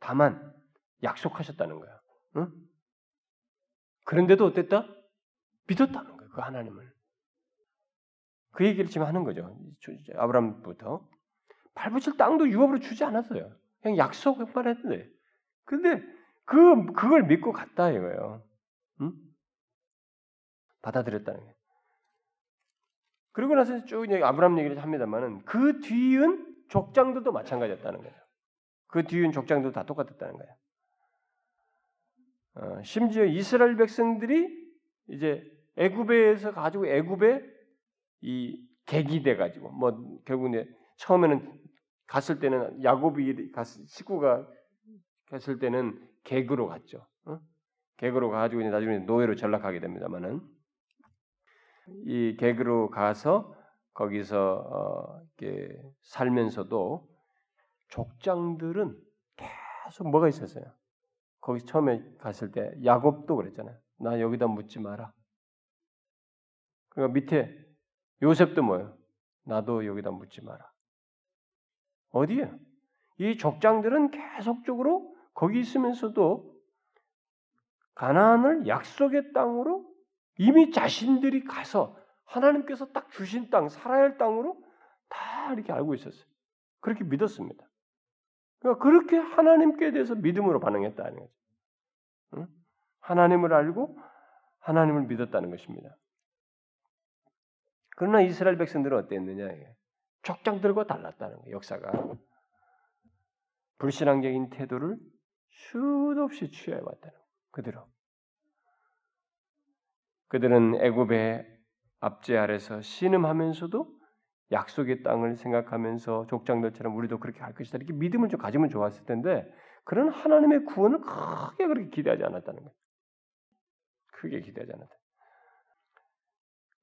다만 약속하셨다는 거야. 응? 그런데도 어땠다? 믿었다는 거야. 그 하나님을. 그 얘기를 지금 하는 거죠. 아브라함부터 발붙일 땅도 유업으로 주지 않았어요. 그냥 약속만 했는데. 근데 그 그걸 믿고 갔다 이거예요. 응? 받아들였다는 게. 그리고 나서 쭉 아브라함 얘기를 합니다만은 그 뒤은 족장들도 마찬가지였다는 거예요. 그 뒤은 족장도 다 똑같았다는 거예요. 어, 심지어 이스라엘 백성들이 이제 애굽에서 가지고 애굽에 이 객이 돼 가지고 뭐 결국 이 처음에는 갔을 때는 야곱이 갔, 식구가 갔을 때는 객으로 갔죠. 어? 객으로 가지고 이제 나중에 노예로 전락하게 됩니다만은 이 객으로 가서 거기서 어, 이렇게 살면서도 족장들은 계속 뭐가 있었어요. 거기 처음에 갔을 때 야곱도 그랬잖아요. 나 여기다 묻지 마라. 그러니까 밑에 요셉도 뭐예요? 나도 여기다 묻지 마라. 어디에? 이 족장들은 계속적으로 거기 있으면서도 가나안을 약속의 땅으로 이미 자신들이 가서 하나님께서 딱 주신 땅, 살아야 할 땅으로 다 이렇게 알고 있었어요. 그렇게 믿었습니다. 그러니까 그렇게 하나님께 대해서 믿음으로 반응했다는 거죠. 응? 하나님을 알고 하나님을 믿었다는 것입니다. 그러나 이스라엘 백성들은 어땠느냐? 족장들과 달랐다는 거예요. 역사가 불신앙적인 태도를 수도 없이 취해 왔다는 거예요. 그대로. 그들은 애굽의 압제 아래서 신음하면서도 약속의 땅을 생각하면서 족장들처럼 우리도 그렇게 할 것이다 이렇게 믿음을 좀 가지면 좋았을 텐데 그런 하나님의 구원을 크게 그렇게 기대하지 않았다는 거예요. 크게 기대하지 않았다.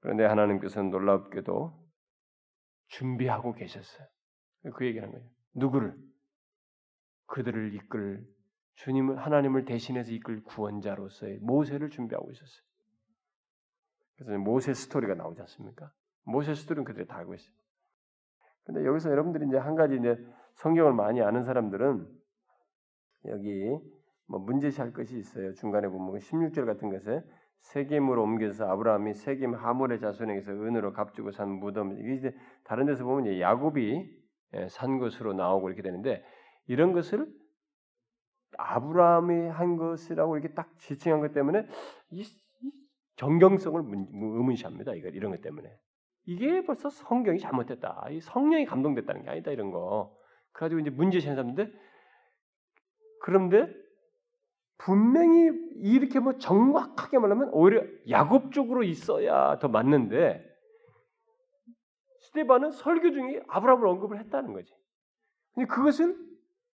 그런데 하나님께서는 놀랍게도 준비하고 계셨어요. 그 얘기하는 거예요. 누구를? 그들을 이끌 주님을 하나님을 대신해서 이끌 구원자로서의 모세를 준비하고 있었어요. 그래서 모세 스토리가 나오지 않습니까? 모세 스토리는 그들이 다 알고 있어요. 근데 여기서 여러분들이 이제 한 가지 이제 성경을 많이 아는 사람들은 여기 뭐 문제시할 것이 있어요. 중간에 보면 16절 같은 것에 세겜으로 옮겨서 아브라함이 세겜 하몰의 자손에게서 은으로 값주고 산 무덤 이게 다른 데서 보면 야곱이 예, 산 것으로 나오고 이렇게 되는데 이런 것을 아브라함이 한 것이라고 이렇게 딱 지칭한 것 때문에 이 정경성을 의문시합니다. 이거 이런 것 때문에 이게 벌써 성경이 잘못됐다. 이 성령이 감동됐다는 게 아니다 이런 거. 그래가지고 이제 문제시한 사람인데 그런데 분명히 이렇게 뭐 정확하게 말하면 오히려 야곱 쪽으로 있어야 더 맞는데 스테반은 설교 중에 아브라함을 언급을 했다는 거지. 근데 그것을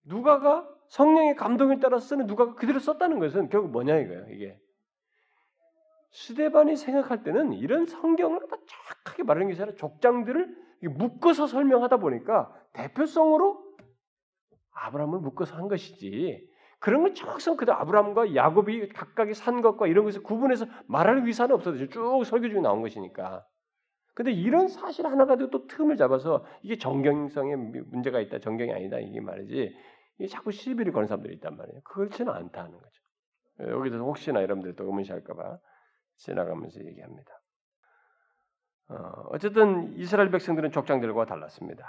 누가가 성령의 감동에 따라서 쓰는 누가가 그대로 썼다는 것은 결국 뭐냐 이거예요. 이게 스테반이 생각할 때는 이런 성경을 다 정확하게 말하는 것이 아니라 족장들을 묶어서 설명하다 보니까 대표성으로 아브라함을 묶어서 한 것이지 그런 걸 정확성 그대로 아브라함과 야곱이 각각의 산 것과 이런 것을 구분해서 말할 위사는 없어도 쭉 설교 중에 나온 것이니까. 근데 이런 사실 하나 가지고 또 틈을 잡아서 이게 정경성에 문제가 있다, 정경이 아니다 이게 말이지. 이게 자꾸 시비를 거는 사람들이 있단 말이에요. 그렇지는 않다는 거죠. 여기서 혹시나 여러분들이 또 의문시할까봐 지나가면서 얘기합니다. 어, 쨌든 이스라엘 백성들은 족장들과 달랐습니다.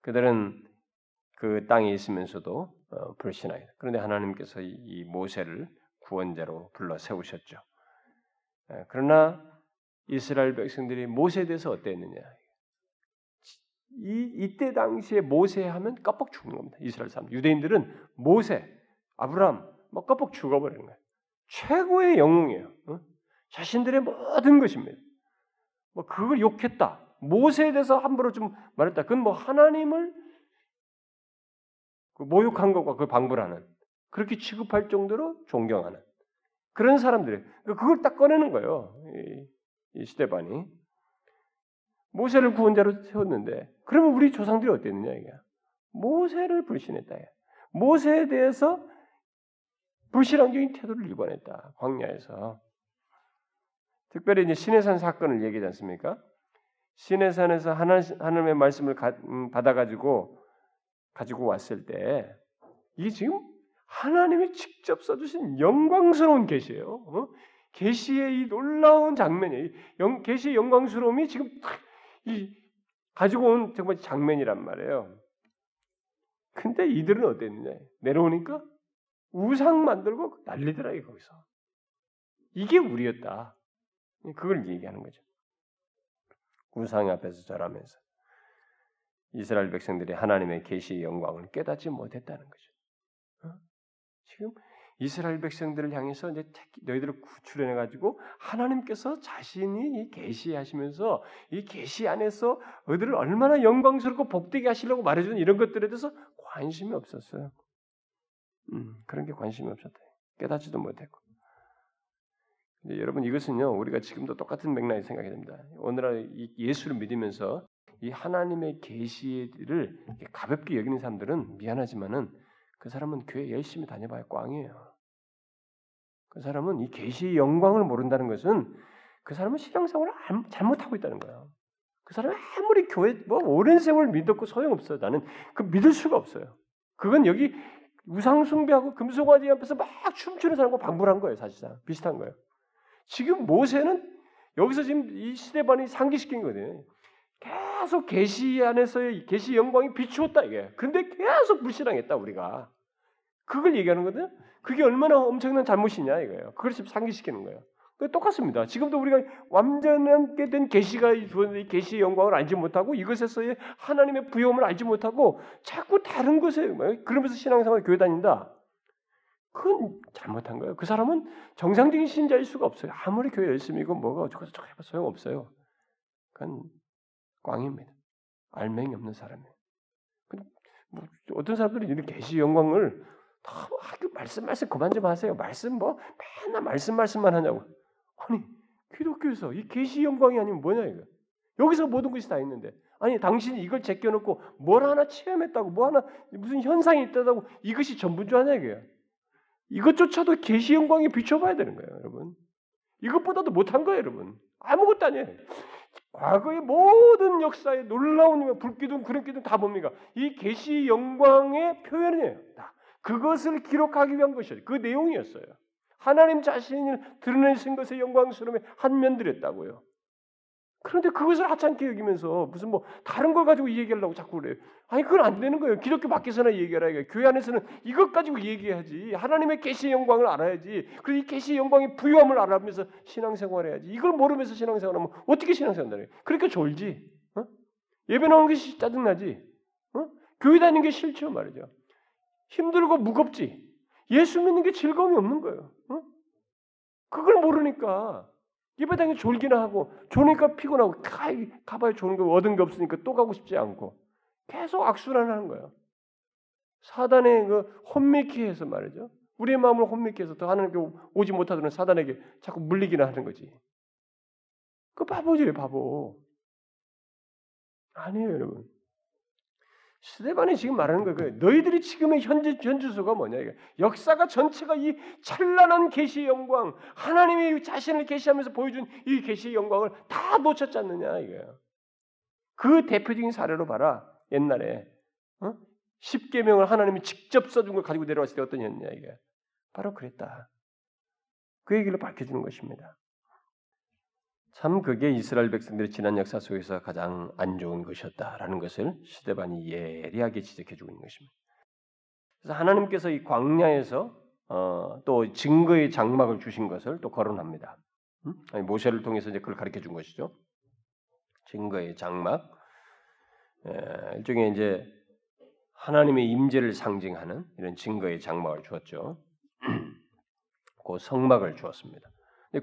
그들은 그 땅에 있으면서도 어, 불신하였다. 그런데 하나님께서 이 모세를 구원자로 불러 세우셨죠. 예, 그러나 이스라엘 백성들이 모세에 대해서 어땠느냐? 이 이때 당시에 모세 하면 껍벅 죽는 겁니다. 이스라엘 사람 유대인들은 모세, 아브라함 뭐 껍벅 죽어버리는 거예요. 최고의 영웅이에요. 어? 자신들의 모든 것입니다. 뭐 그걸 욕했다. 모세에 대해서 함부로 좀 말했다. 그건 뭐 하나님을 그 모욕한 것과 그 방불하는 그렇게 취급할 정도로 존경하는 그런 사람들이 그러니까 그걸 딱 꺼내는 거예요. 이, 이 스테반이 모세를 구원자로 세웠는데 그러면 우리 조상들이 어땠느냐 이게 모세를 불신했다. 모세에 대해서 불신앙적인 태도를 일관했다. 광야에서 특별히 이제 신해산 사건을 얘기하지 않습니까? 신해산에서 하나님의 말씀을 음, 받아가지고 가지고 왔을 때 이게 지금 하나님이 직접 써주신 영광스러운 계시예요. 어? 계시의 이 놀라운 장면이 영, 계시의 영광스러움이 지금 이 가지고 온 정말 장면이란 말이에요. 근데 이들은 어땠느냐? 내려오니까 우상 만들고 난리더라 거기서. 이게 우리였다. 그걸 얘기하는 거죠. 우상 앞에서 절하면서. 이스라엘 백성들이 하나님의 계시의 영광을 깨닫지 못했다는 거죠. 어? 지금 이스라엘 백성들을 향해서 이제 너희들을 구출해 가지고 하나님께서 자신이 계시하시면서 이 계시 안에서 너희들을 얼마나 영광스럽고 복되게 하시려고 말해주는 이런 것들에 대해서 관심이 없었어요. 음, 그런 게 관심이 없었대. 깨닫지도 못했고. 여러분 이것은요 우리가 지금도 똑같은 맥락이 생각이 됩니다. 오늘날 예수를 믿으면서 이 하나님의 계시를 가볍게 여기는 사람들은 미안하지만은 그 사람은 교회 열심히 다녀봐야 꽝이에요. 그 사람은 이 계시의 영광을 모른다는 것은 그 사람은 신앙생활을 잘못하고 있다는 거예요. 그 사람이 아무리 교회 뭐 오랜 세월 믿었고 소용없어요. 나는 그 믿을 수가 없어요. 그건 여기 우상 숭배하고 금속화지 앞에서 막 춤추는 사람과 방불한 거예요, 사실상 비슷한 거예요. 지금 모세는 여기서 지금 이 시대반이 상기시킨 거거든요. 계속 계시 안에서의 계시 영광이 비추었다 이게. 근데 계속 불신앙했다 우리가. 그걸 얘기하는 거든. 그게 얼마나 엄청난 잘못이냐 이거예요. 그걸 지금 상기시키는 거예요. 똑같습니다. 지금도 우리가 완전하게 된 계시가 주어진 계시의 영광을 알지 못하고 이것에서의 하나님의 부여움을 알지 못하고 자꾸 다른 것에 뭐 그러면서 신앙생활 교회 다닌다. 그건 잘못한 거예요. 그 사람은 정상적인 신자일 수가 없어요. 아무리 교회 열심히고 뭐가 어쩌고 저쩌고 해봐 소용 없어요. 그건 꽝입니다. 알맹이 없는 사람이에요. 뭐 어떤 사람들이 이런 계시 영광을 다 말씀 말씀 그만 좀 하세요. 말씀 뭐 맨날 말씀 말씀만 하냐고. 아니 기독교에서 이 계시 영광이 아니면 뭐냐 이거. 여기서 모든 것이 다 있는데 아니 당신이 이걸 제껴놓고 뭘 하나 체험했다고 뭐 하나 무슨 현상이 있다고 이것이 전부인 줄 아냐 이거야. 이것조차도 계시 영광에 비춰봐야 되는 거예요, 여러분. 이것보다도 못한 거예요, 여러분. 아무것도 아니에요. 과거의 모든 역사의 놀라운 불기둥, 구름기둥 다 뭡니까? 이 계시 영광의 표현이에요. 다. 그것을 기록하기 위한 것이에요. 그 내용이었어요. 하나님 자신을 드러내신 것의 영광스러움에 한면들였다고요. 그런데 그것을 하찮게 여기면서 무슨 뭐 다른 걸 가지고 얘기하려고 자꾸 그래요. 아니 그건 안 되는 거예요. 기독교 밖에서나 얘기하라 이거. 교회 안에서는 이것 가지고 얘기해야지. 하나님의 계시의 영광을 알아야지. 그리고 이 계시의 영광의 부유함을 알아면서 신앙생활해야지. 이걸 모르면서 신앙생활하면 어떻게 신앙생활해? 그러니까 졸지. 어? 예배 나오는 게 짜증나지. 어? 교회 다니는 게 싫죠 말이죠. 힘들고 무겁지. 예수 믿는 게 즐거움이 없는 거예요. 어? 그걸 모르니까 예배당에 졸기나 하고 졸으니까 피곤하고 가, 가봐야 좋은 거 얻은 게 없으니까 또 가고 싶지 않고 계속 악순환하는 거예요. 사단의 그 혼미케 해서 말이죠. 우리의 마음을 혼미케 해서 더 하나님께 오지 못하도록 사단에게 자꾸 물리기나 하는 거지. 그 바보지 바보. 아니에요 여러분. 스테반이 지금 말하는 거예요. 너희들이 지금의 현재 현주소가 뭐냐 이게 역사가 전체가 이 찬란한 계시의 영광, 하나님이 자신을 계시하면서 보여준 이 계시의 영광을 다 놓쳤지 않느냐 이거예요. 그 대표적인 사례로 봐라. 옛날에 어? 십계명을 하나님이 직접 써준 걸 가지고 내려왔을 때 어떤 일이냐 이게 바로 그랬다. 그 얘기를 밝혀주는 것입니다. 참 그게 이스라엘 백성들의 지난 역사 속에서 가장 안 좋은 것이었다라는 것을 시대반이 예리하게 지적해 주고 있는 것입니다. 그래서 하나님께서 이 광야에서 어, 또 증거의 장막을 주신 것을 또 거론합니다. 음? 아니, 모세를 통해서 이제 그걸 가르쳐 준 것이죠. 증거의 장막, 에, 일종의 이제 하나님의 임재를 상징하는 이런 증거의 장막을 주었죠. 그 성막을 주었습니다.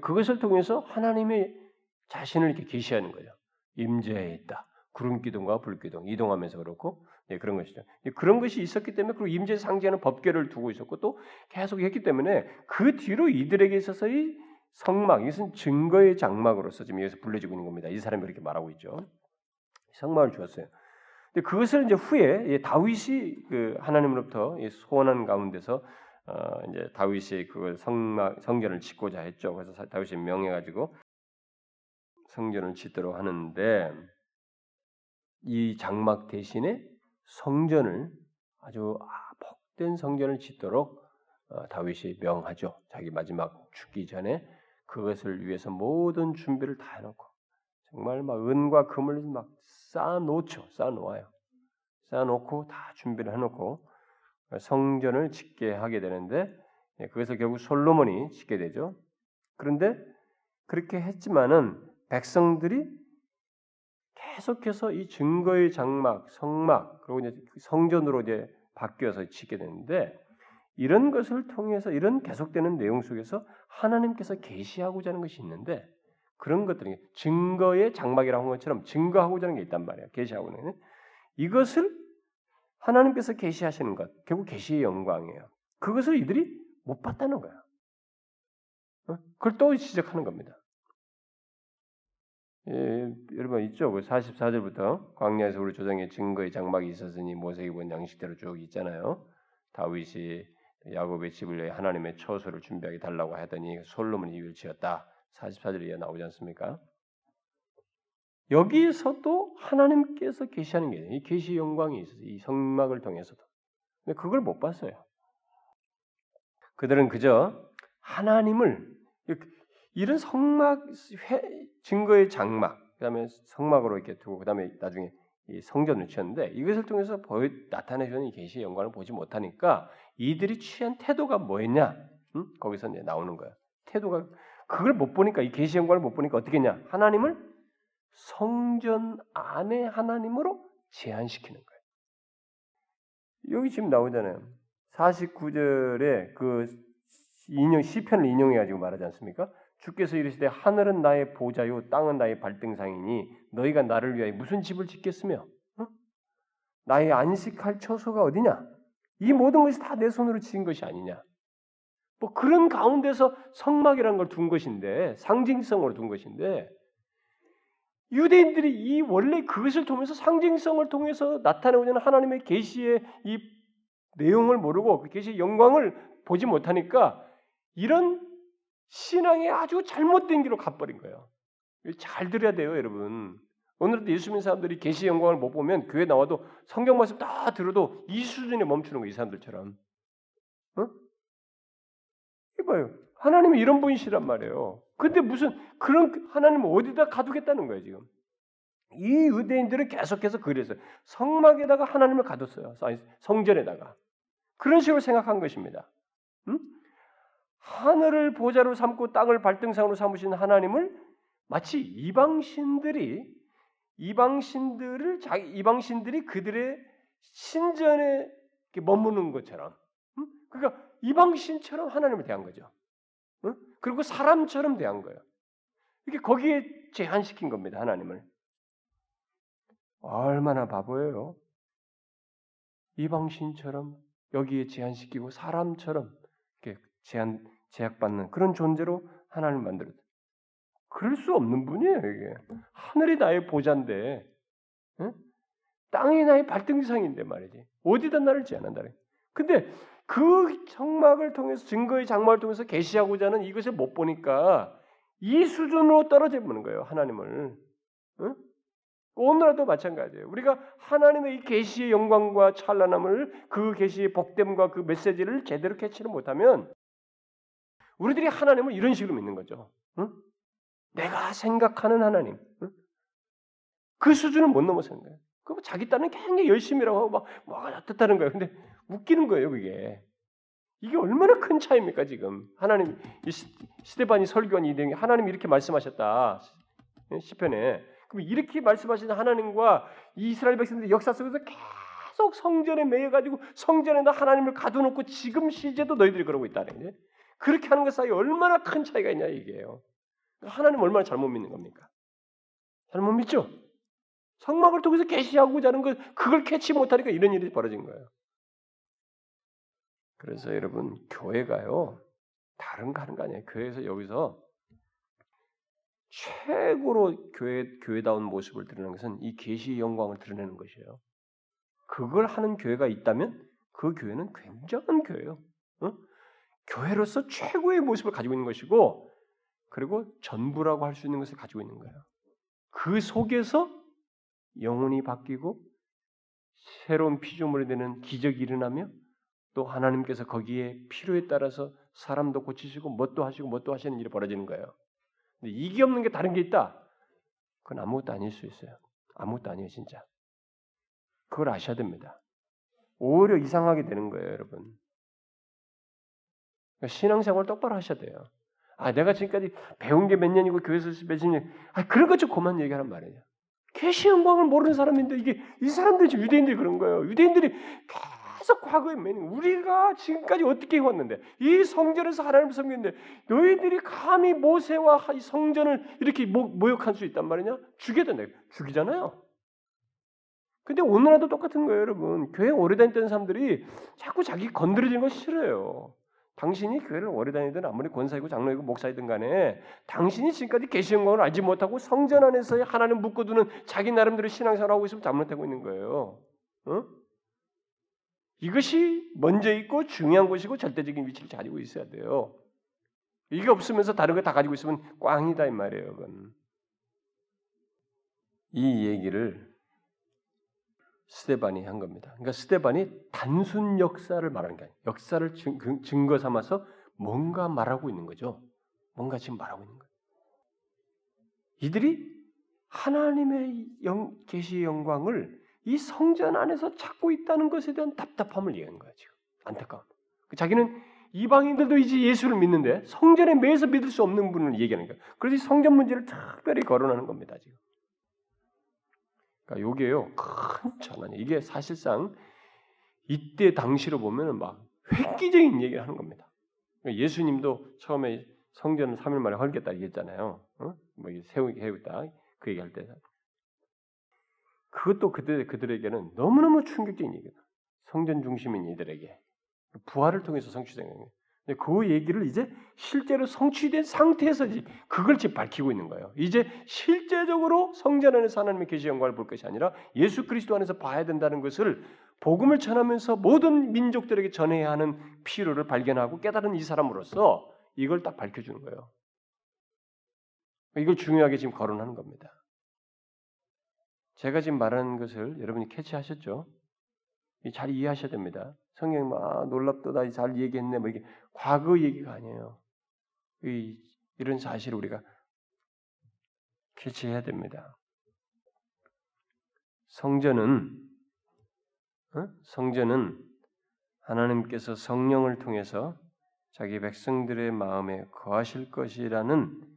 그것을 통해서 하나님의 자신을 이렇게 계시하는 거예요. 임재에 있다. 구름 기둥과 불 기둥 이동하면서 그렇고 네, 그런 것이죠. 그런 것이 있었기 때문에 그리고 임재 상징하는 법계를 두고 있었고 또 계속 했기 때문에 그 뒤로 이들에게 있어서 이 성막 이것은 증거의 장막으로서 지금 여기서 불려지고 있는 겁니다. 이 사람이 그렇게 말하고 있죠. 성막을 주었어요. 근데 그것을 이제 후에 다윗이 그 하나님으로부터 소원한 가운데서 어 이제 다윗이 그걸 성막 성전을 짓고자 했죠. 그래서 다윗이 명해 가지고 성전을 짓도록 하는데 이 장막 대신에 성전을 아주 복된 성전을 짓도록 어, 다윗이 명하죠. 자기 마지막 죽기 전에 그것을 위해서 모든 준비를 다 해놓고 정말 막 은과 금을 막 쌓아놓죠. 쌓아놓아요. 쌓아놓고 다 준비를 해놓고 성전을 짓게 하게 되는데 예, 그것을 결국 솔로몬이 짓게 되죠. 그런데 그렇게 했지만은 백성들이 계속해서 이 증거의 장막, 성막, 그리고 이제 성전으로 이제 바뀌어서 짓게 되는데 이런 것을 통해서 이런 계속되는 내용 속에서 하나님께서 계시하고자 하는 것이 있는데 그런 것들이 증거의 장막이라고 한 것처럼 증거하고자 하는 게 있단 말이에요. 계시하고는 이것을 하나님께서 계시하시는 것, 결국 계시의 영광이에요. 그것을 이들이 못 봤다는 거야. 어? 그걸 또 지적하는 겁니다. 예, 여러분 있죠? 44절부터 그 광야에서 우리 조상의 증거의 장막이 있었으니 모세에게 본 양식대로 쭉 있잖아요. 다윗이 야곱의 집을 하나님의 처소를 준비하게 달라고 하더니 솔로몬이 이유를 지었다. 44절에 나오지 않습니까? 여기서도 하나님께서 계시하는 게 이 계시 영광이 있어서 이 성막을 통해서도. 근데 그걸 못 봤어요. 그들은 그저 하나님을 이런 성막 증거의 장막, 그다음에 성막으로 이렇게 두고 그다음에 나중에 이 성전을 지었는데 이것을 통해서 보여 나타내주는 계시의 영광을 보지 못하니까 이들이 취한 태도가 뭐였냐? 응? 거기서 이제 나오는 거야. 태도가 그걸 못 보니까 이 계시 영광을 못 보니까 어떻게 했냐? 하나님을 성전 안에 하나님으로 제한시키는 거예요. 여기 지금 나오잖아요. 49절에 그 인용 시편을 인용해 가지고 말하지 않습니까? 주께서 이르시되 하늘은 나의 보좌요 땅은 나의 발등상이니 너희가 나를 위하여 무슨 집을 짓겠으며 어? 나의 안식할 처소가 어디냐? 이 모든 것이 다 내 손으로 지은 것이 아니냐? 뭐 그런 가운데서 성막이라는 걸 둔 것인데 상징성으로 둔 것인데 유대인들이 이 원래 그것을 통해서 상징성을 통해서 나타내고자 하는 하나님의 계시의 이 내용을 모르고 그 계시의 영광을 보지 못하니까 이런 신앙이 아주 잘못된 길로 가버린 거예요. 잘 들어야 돼요, 여러분. 오늘도 예수 믿는 사람들이 계시 영광을 못 보면 교회 나와도 성경 말씀 다 들어도 이 수준에 멈추는 거예요, 이 사람들처럼. 어? 이봐요. 하나님이 이런 분이시란 말이에요. 근데 무슨 그런 하나님을 어디다 가두겠다는 거예요, 지금. 이 유대인들은 계속해서 그랬어요. 성막에다가 하나님을 가뒀어요. 성전에다가. 그런 식으로 생각한 것입니다. 음? 하늘을 보좌로 삼고 땅을 발등상으로 삼으신 하나님을 마치 이방신들이 이방신들을 자기 이방신들이 그들의 신전에 머무는 것처럼 그러니까 이방신처럼 하나님을 대한 거죠. 그리고 사람처럼 대한 거예요. 이게 거기에 제한시킨 겁니다. 하나님을. 얼마나 바보예요. 이방신처럼 여기에 제한시키고 사람처럼 이렇게 제한 제약받는 그런 존재로 하나님을 만들었다. 그럴 수 없는 분이에요, 이게. 하늘이 나의 보좌인데, 응? 땅이 나의 발등상인데 말이지. 어디다 나를 제한한다. 근데 그 장막을 통해서 증거의 장막을 통해서 계시하고자 하는 이것을 못 보니까 이 수준으로 떨어져 버는 거예요. 하나님을. 응? 오늘도 마찬가지예요. 우리가 하나님의 이 계시의 영광과 찬란함을 그 계시의 복됨과 그 메시지를 제대로 캐치를 못하면 우리들이 하나님을 이런 식으로 믿는 거죠. 응? 내가 생각하는 하나님. 응? 그 수준을 못 넘어서는 거예요. 그 자기 딴은 굉장히 열심히라고 하고 막 뭐가 어떻다는 거예요. 근데 웃기는 거예요, 그게. 이게 얼마나 큰 차이입니까, 지금. 하나님, 이 스테반이 설교한 이등이 하나님 이렇게 말씀하셨다. 시편에. 그럼 이렇게 말씀하시는 하나님과 이스라엘 백성들의 역사 속에서 계속 성전에 매여가지고 성전에다 하나님을 가둬놓고 지금 시제도 너희들이 그러고 있다는. 그렇게 하는 것 사이에 얼마나 큰 차이가 있냐 이게요. 하나님 얼마나 잘못 믿는 겁니까? 잘못 믿죠? 성막을 통해서 계시하고자 하는 것 그걸 캐치 못하니까 이런 일이 벌어진 거예요. 그래서 여러분 교회가요 다른 거 하는 거 아니에요. 교회에서 여기서 최고로 교회 교회다운 모습을 드러내는 것은 이 계시의 영광을 드러내는 것이에요. 그걸 하는 교회가 있다면 그 교회는 굉장한 교회예요. 어? 교회로서 최고의 모습을 가지고 있는 것이고 그리고 전부라고 할 수 있는 것을 가지고 있는 거예요. 그 속에서 영혼이 바뀌고 새로운 피조물이 되는 기적이 일어나며 또 하나님께서 거기에 필요에 따라서 사람도 고치시고 뭣도 하시고 뭣도 하시는 일이 벌어지는 거예요. 근데 이게 없는 게 다른 게 있다. 그건 아무것도 아닐 수 있어요. 아무것도 아니에요, 진짜. 그걸 아셔야 됩니다. 오히려 이상하게 되는 거예요, 여러분. 그러니까 신앙생활 똑바로 하셔야 돼요. 아, 내가 지금까지 배운 게 몇 년이고 교회에서 몇십 년, 아, 그런 것 좀 그만 얘기하란 말이에요. 계시 영광을 모르는 사람인데 이게 이 사람들이 지금 유대인들이 그런 거예요. 유대인들이 계속 과거에 맨 우리가 지금까지 어떻게 해왔는데 이 성전에서 하나님을 섬겼는데 너희들이 감히 모세와 이 성전을 이렇게 모 욕할 수 있단 말이냐? 죽여야 된다. 죽이잖아요. 근데 오늘날도 똑같은 거예요, 여러분. 교회 오래 다녔던 사람들이 자꾸 자기 건드려지는 거 싫어요. 당신이 교회를 오래 다니든 아무리 권사이고 장로이고 목사이든 간에 당신이 지금까지 계시 영광을 알지 못하고 성전 안에서 하나님 묶어두는 자기 나름대로 신앙생활 하고 있으면 잘못하고 있는 거예요. 어? 이것이 먼저 있고 중요한 것이고 절대적인 위치를 가지고 있어야 돼요. 이게 없으면서 다른 거 다 가지고 있으면 꽝이다 이 말이에요. 그건. 이 얘기를 스테반이 한 겁니다. 그러니까 스테반이 단순 역사를 말하는 게 아니에요. 역사를 증거 삼아서 뭔가 말하고 있는 거죠. 뭔가 지금 말하고 있는 거예요. 이들이 하나님의 영, 계시의 영광을 이 성전 안에서 찾고 있다는 것에 대한 답답함을 얘기하는 거야 지금 안타까움. 자기는 이방인들도 이제 예수를 믿는데 성전에 매서 믿을 수 없는 분을 얘기하는 거야. 그래서 성전 문제를 특별히 거론하는 겁니다 지금. 그러니까 요게요 큰 전환이 이게 사실상 이때 당시로 보면은 막 획기적인 얘기를 하는 겁니다. 예수님도 처음에 성전을 3일 만에 헐겠다 얘기했잖아요. 어? 뭐 세우게 해겠다 그 얘기할 때 그것도 그들, 그들에게는 너무너무 충격적인 얘기다. 성전 중심인 이들에게. 부활을 통해서 성취된 거예요. 그 얘기를 이제 실제로 성취된 상태에서 그걸 지금 밝히고 있는 거예요. 이제 실제적으로 성전 안에서 하나님의 계시 영광을 볼 것이 아니라 예수 그리스도 안에서 봐야 된다는 것을 복음을 전하면서 모든 민족들에게 전해야 하는 필요를 발견하고 깨달은 이 사람으로서 이걸 딱 밝혀주는 거예요. 이걸 중요하게 지금 거론하는 겁니다. 제가 지금 말하는 것을 여러분이 캐치하셨죠? 잘 이해하셔야 됩니다. 성경 막 아, 놀랍도다 잘 얘기했네 뭐 이게 과거 얘기가 아니에요. 이, 이런 사실을 우리가 캐치해야 됩니다. 성전은 어? 성전은 하나님께서 성령을 통해서 자기 백성들의 마음에 거하실 것이라는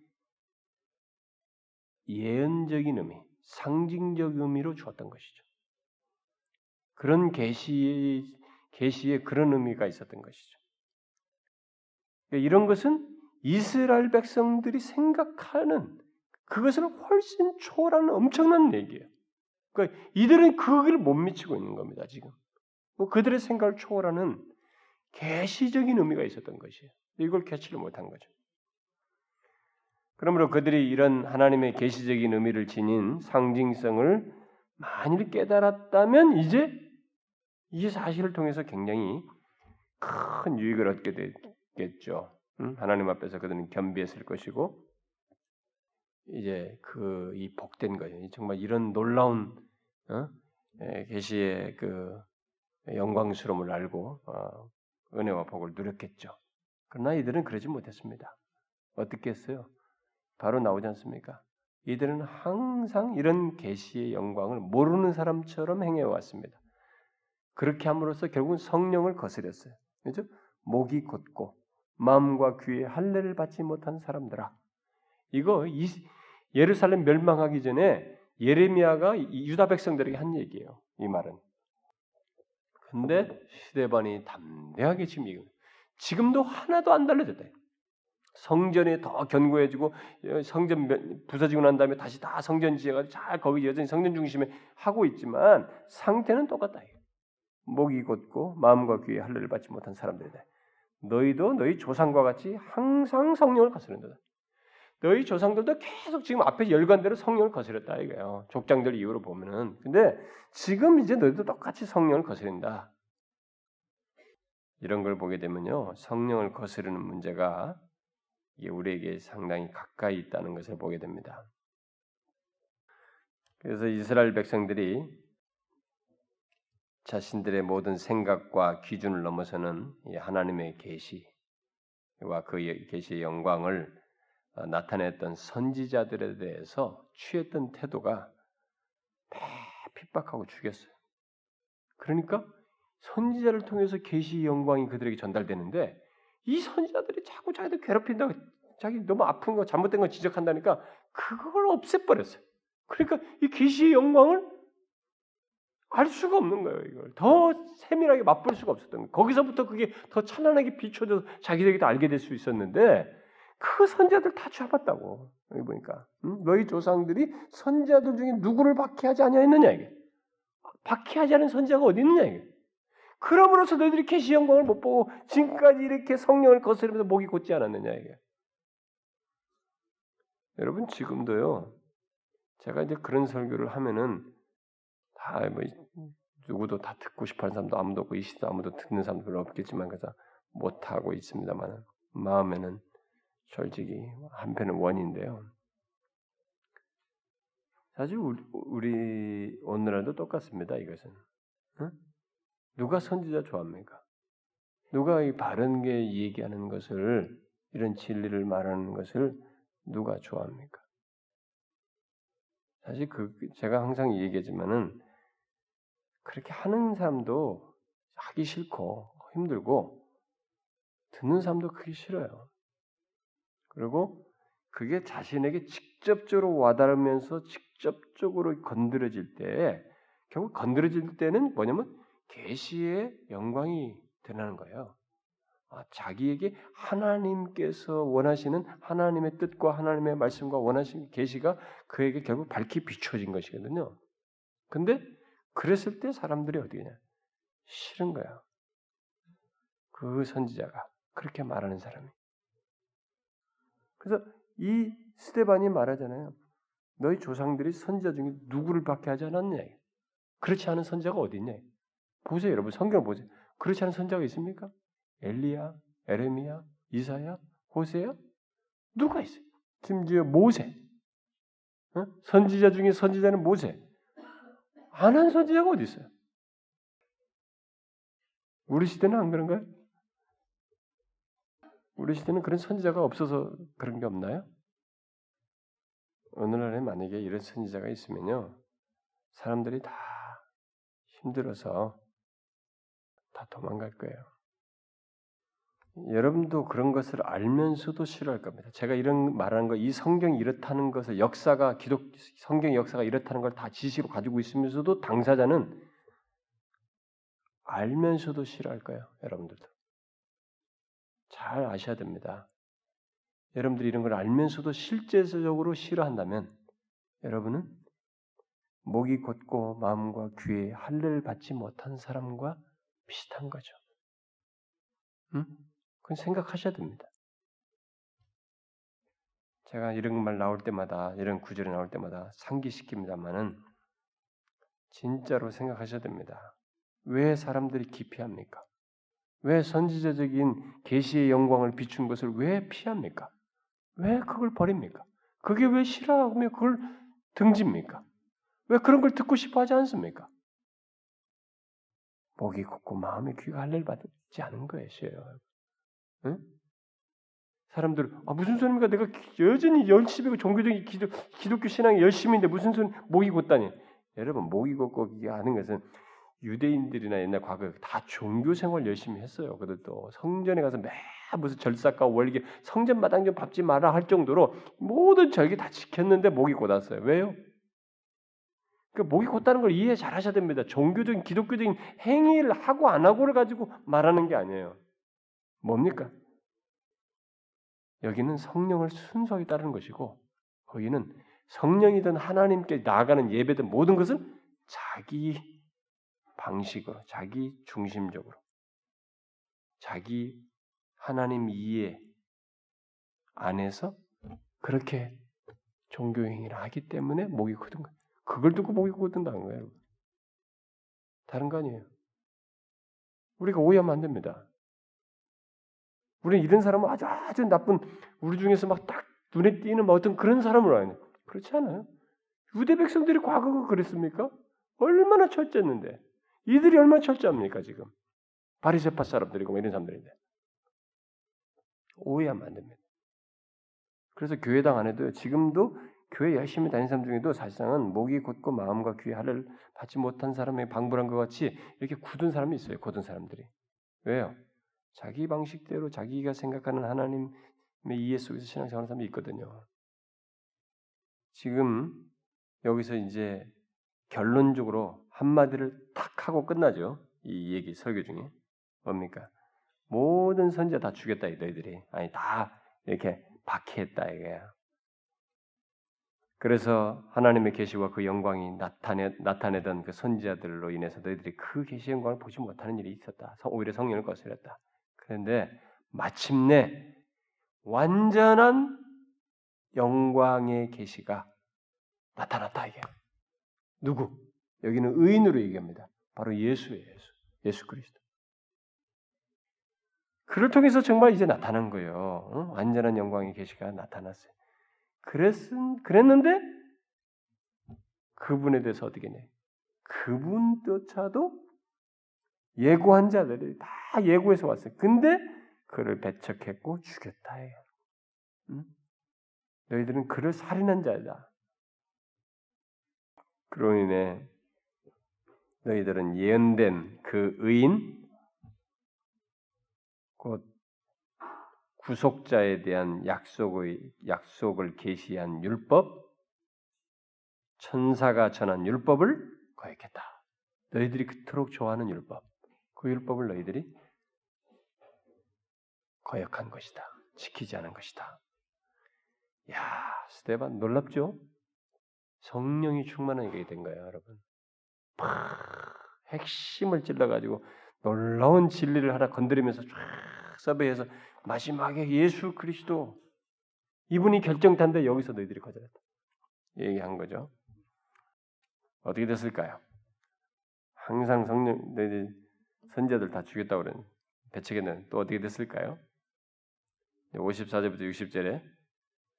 예언적인 의미, 상징적 의미로 주었던 것이죠. 그런 계시 계시에 그런 의미가 있었던 것이죠. 그러니까 이런 것은 이스라엘 백성들이 생각하는 그것을 훨씬 초월하는 엄청난 얘기예요. 그러니까 이들은 그걸 못 미치고 있는 겁니다. 지금 뭐 그들의 생각을 초월하는 계시적인 의미가 있었던 것이에요. 이걸 캐치를 못한 거죠. 그러므로 그들이 이런 하나님의 계시적인 의미를 지닌 상징성을 만일 깨달았다면 이제 이 사실을 통해서 굉장히 큰 유익을 얻게 되겠죠. 응? 하나님 앞에서 그들은 겸비했을 것이고 이제 그 이 복된 거예요. 정말 이런 놀라운 어? 계시의 그 영광스러움을 알고 어, 은혜와 복을 누렸겠죠. 그러나 이들은 그러지 못했습니다. 어떻게 했어요? 바로 나오지 않습니까? 이들은 항상 이런 계시의 영광을 모르는 사람처럼 행해 왔습니다. 그렇게 함으로써 결국은 성령을 거스렸어요. 그죠? 목이 곧고 마음과 귀에 할례를 받지 못한 사람들아. 이거 이, 예루살렘 멸망하기 전에 예레미야가 유다 백성들에게 한 얘기예요. 이 말은. 근데 시대반이 담대하게 지금 이거 지금도 하나도 안 달라졌다. 성전이 더 견고해지고 성전 부서지고 난 다음에 다시 다 성전 지어가지고 잘 거기 여전히 성전 중심에 하고 있지만 상태는 똑같다. 목이 곧고 마음과 귀에 할례를 받지 못한 사람들이다. 너희도 너희 조상과 같이 항상 성령을 거스른다. 너희 조상들도 계속 지금 앞에 열관대로 성령을 거스렸다 이거예요. 족장들 이후로 보면은. 근데 지금 이제 너희도 똑같이 성령을 거스린다. 이런 걸 보게 되면요. 성령을 거스르는 문제가 우리에게 상당히 가까이 있다는 것을 보게 됩니다. 그래서 이스라엘 백성들이 자신들의 모든 생각과 기준을 넘어서는 하나님의 계시와 그 계시의 영광을 어, 나타냈던 선지자들에 대해서 취했던 태도가 핍박하고 죽였어요. 그러니까 선지자를 통해서 계시 영광이 그들에게 전달되는데 이 선지자들이 자꾸 자기들 괴롭힌다고 자기 너무 아픈 거 잘못된 거 지적한다니까 그걸 없애버렸어요. 그러니까 이 계시의 영광을 알 수가 없는 거예요. 이걸 더 세밀하게 맛볼 수가 없었던 거예요. 거기서부터 그게 더 찬란하게 비춰져서 자기들에게도 알게 될 수 있었는데 그 선자들 다 잡았다고 여기 보니까 응? 너희 조상들이 선자들 중에 누구를 박해하지 아니하였느냐 이게 박해하지 않은 선자가 어디 있느냐 이게 그러므로서 너희들이 계시 영광을 못 보고 지금까지 이렇게 성령을 거스르면서 목이 곧지 않았느냐 이게 여러분 지금도요 제가 이제 그런 설교를 하면은 다 뭐 누구도 다 듣고 싶어하는 사람도 아무도 없고 이 시대 아무도 듣는 사람도 별로 없겠지만 그래서 못 하고 있습니다만 마음에는 솔직히 한편은 원인데요. 사실 우리, 우리 오늘날도 똑같습니다. 이것은 응? 누가 선지자 좋아합니까? 누가 이 바른 게 얘기하는 것을 이런 진리를 말하는 것을 누가 좋아합니까? 사실 그 제가 항상 얘기하지만은 그렇게 하는 사람도 하기 싫고 힘들고 듣는 사람도 그게 싫어요. 그리고 그게 자신에게 직접적으로 와닿으면서 직접적으로 건드려질 때 결국 건드려질 때는 뭐냐면 계시의 영광이 드러나는 거예요. 아, 자기에게 하나님께서 원하시는 하나님의 뜻과 하나님의 말씀과 원하시는 계시가 그에게 결국 밝히 비춰진 것이거든요. 근데 그랬을 때 사람들이 어디냐? 싫은 거야. 그 선지자가 그렇게 말하는 사람이. 그래서 이 스테반이 말하잖아요. 너희 조상들이 선지자 중에 누구를 박해하지 않았냐? 그렇지 않은 선지자가 어디 있냐? 보세요, 여러분. 성경 보세요. 그렇지 않은 선지자가 있습니까? 엘리야, 에레미야, 이사야, 호세야? 누가 있어요? 심지어 모세. 어? 선지자 중에 선지자는 모세. 안 한 선지자가 어디 있어요? 우리 시대는 안 그런가요? 우리 시대는 그런 선지자가 없어서 그런 게 없나요? 오늘날에 만약에 이런 선지자가 있으면요, 사람들이 다 힘들어서 다 도망갈 거예요. 여러분도 그런 것을 알면서도 싫어할 겁니다. 제가 이런 말하는 거, 이 성경이 이렇다는 것을 역사가 기독 성경 역사가 이렇다는 걸 다 지식으로 가지고 있으면서도 당사자는 알면서도 싫어할 거예요. 여러분들도. 잘 아셔야 됩니다. 여러분들이 이런 걸 알면서도 실제적으로 싫어한다면 여러분은 목이 곧고 마음과 귀에 할례를 받지 못한 사람과 비슷한 거죠. 응? 그건 생각하셔야 됩니다. 제가 이런 말 나올 때마다 이런 구절이 나올 때마다 상기시킵니다만은 진짜로 생각하셔야 됩니다. 왜 사람들이 기피합니까? 왜 선지자적인 계시의 영광을 비춘 것을 왜 피합니까? 왜 그걸 버립니까? 그게 왜 싫어하며 그걸 등집니까? 왜 그런 걸 듣고 싶어 하지 않습니까? 목이 곱고 마음의 귀가 할례를 받지 않은 것이에요. 응? 사람들 아 무슨 소리입니까? 내가 여전히 열심히 종교적인 기도, 기독교 신앙이 열심인데 무슨 소리 목이 곧다니? 여러분 목이 곧고 하는 것은 유대인들이나 옛날 과거 다 종교 생활 열심히 했어요. 그들도 성전에 가서 매 무슨 절삭과 월계 성전 마당 좀 밟지 마라 할 정도로 모든 절기 다 지켰는데 목이 곧았어요. 왜요? 그 목이 곧다는 걸 이해 잘 하셔야 됩니다. 종교적인 기독교적인 행위를 하고 안 하고를 가지고 말하는 게 아니에요. 뭡니까? 여기는 성령을 순수하게 따르는 것이고 거기는 성령이든 하나님께 나아가는 예배든 모든 것은 자기 방식으로 자기 중심적으로 자기 하나님 이해 안에서 그렇게 종교 행위를 하기 때문에 목이 굳은 거예요. 그걸 듣고 목이 굳는다는 거예요. 다른 거 아니에요. 우리가 오해하면 안 됩니다. 우리는 이런 사람은 아주 아주 나쁜 우리 중에서 막 딱 눈에 띄는 뭐 어떤 그런 사람으로 아니 그렇지 않아요. 유대 백성들이 과거가 그랬습니까? 얼마나 철저했는데 이들이 얼마나 철저합니까 지금 바리새파 사람들이고 뭐 이런 사람들인데 오해하면 안 됩니다. 그래서 교회당 안에도 지금도 교회 열심히 다니는 사람 중에도 사실상은 목이 곧고 마음과 귀에 하를 받지 못한 사람의 방불한 것 같이 이렇게 굳은 사람이 있어요. 굳은 사람들이. 왜요? 자기 방식대로 자기가 생각하는 하나님의 이해 속에서 신앙생활하는 사람이 있거든요. 지금 여기서 이제 결론적으로 한마디를 탁 하고 끝나죠. 이 얘기 설교 중에 뭡니까? 모든 선지자 다 죽였다 너희들이 아니 다 이렇게 박해했다 이거야. 그래서 하나님의 계시와 그 영광이 나타내 나타내던 그 선지자들로 인해서 너희들이 그 계시 영광을 보지 못하는 일이 있었다. 오히려 성령을 거스렸다. 그런데 마침내 완전한 영광의 계시가 나타났다 이게. 누구? 여기는 의인으로 얘기합니다. 바로 예수예요. 예수. 예수 그리스도. 그를 통해서 정말 이제 나타난 거예요. 응? 완전한 영광의 계시가 나타났어요. 그랬은 그랬는데 그분에 대해서 어떻게 해? 그분조차도 예고한 자들이 다 예고해서 왔어요. 근데 그를 배척했고 죽였다. 응? 너희들은 그를 살인한 자다. 그로 인해 너희들은 예언된 그 의인 곧 구속자에 대한 약속의 약속을 계시한 율법 천사가 전한 율법을 거역했다. 너희들이 그토록 좋아하는 율법 그 율법을 너희들이 거역한 것이다. 지키지 않은 것이다. 야, 스테반 놀랍죠? 성령이 충만하게 된 거예요, 여러분. 팍 핵심을 찔러가지고 놀라운 진리를 하나 건드리면서 쫙 서베해서 마지막에 예수 그리스도 이분이 결정탄데 여기서 너희들이 거절했다. 얘기한 거죠. 어떻게 됐을까요? 항상 성령 너희들 선제들 다 죽였다고 그러는 배척에는 또 어떻게 됐을까요? 54절부터 60절에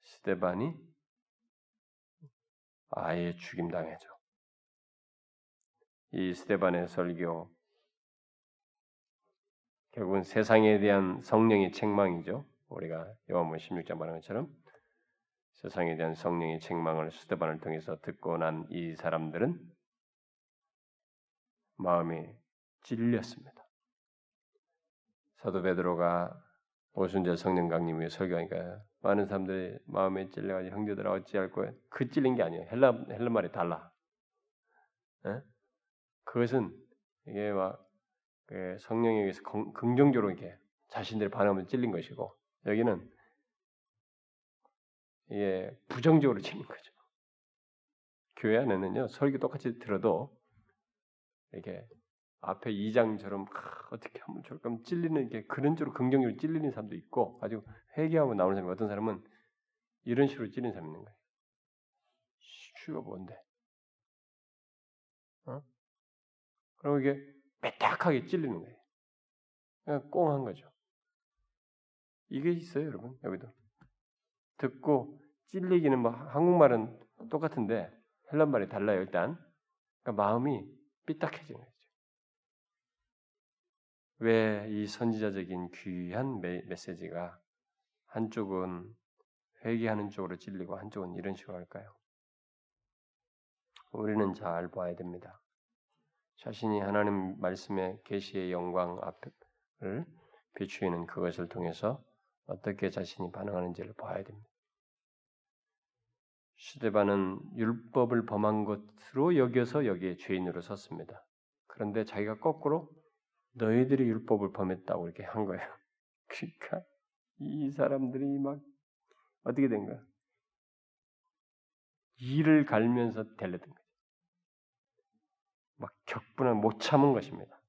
스테반이 아예 죽임당해죠. 이 스테반의 설교 결국은 세상에 대한 성령의 책망이죠. 우리가 요한복음 16장 말한 것처럼 세상에 대한 성령의 책망을 스테반을 통해서 듣고 난 이 사람들은 마음이 찔렸습니다. 사도 베드로가 오순절 성령 강림의 설교하니까 많은 사람들이 마음에 찔려가지고 형제들아 어찌할 거야? 그 찔린 게 아니에요. 헬라 헬라 말이 달라. 에? 그것은 이게 막그 성령에 의해서 긍정적으로 이렇게 자신들의 반응을 찔린 것이고 여기는 예, 부정적으로 치는 거죠. 교회 안에는요 설교 똑같이 들어도 이렇게 앞에 2장처럼 아, 어떻게 하면 좋을까 찔리는 게 그런 쪽으로 긍정적으로 찔리는 사람도 있고 아주 회개하고 나오는 사람이 어떤 사람은 이런 식으로 찔리는 사람이 있는 거예요. 지가 뭔데? 어? 그리고 이게 빼딱하게 찔리는 거예요. 그냥 꽁한 거죠. 이게 있어요, 여러분. 여기도 듣고 찔리기는 뭐 한국말은 똑같은데 헬란말이 달라요. 일단 그러니까 마음이 삐딱해지는. 왜 이 선지자적인 귀한 메, 메시지가 한쪽은 회개하는 쪽으로 찔리고 한쪽은 이런 식으로 할까요? 우리는 잘 봐야 됩니다. 자신이 하나님 말씀의 계시의 영광 앞을 비추이는 그것을 통해서 어떻게 자신이 반응하는지를 봐야 됩니다. 시대반은 율법을 범한 것으로 여겨서 여기에 죄인으로 섰습니다. 그런데 자기가 거꾸로 너희들이 율법을 범했다고 이렇게 한 거예요. 그러니까 이 사람들이 막 어떻게 된 거야? 이를 갈면서 달려든 거죠. 막 격분을 못 참은 것입니다.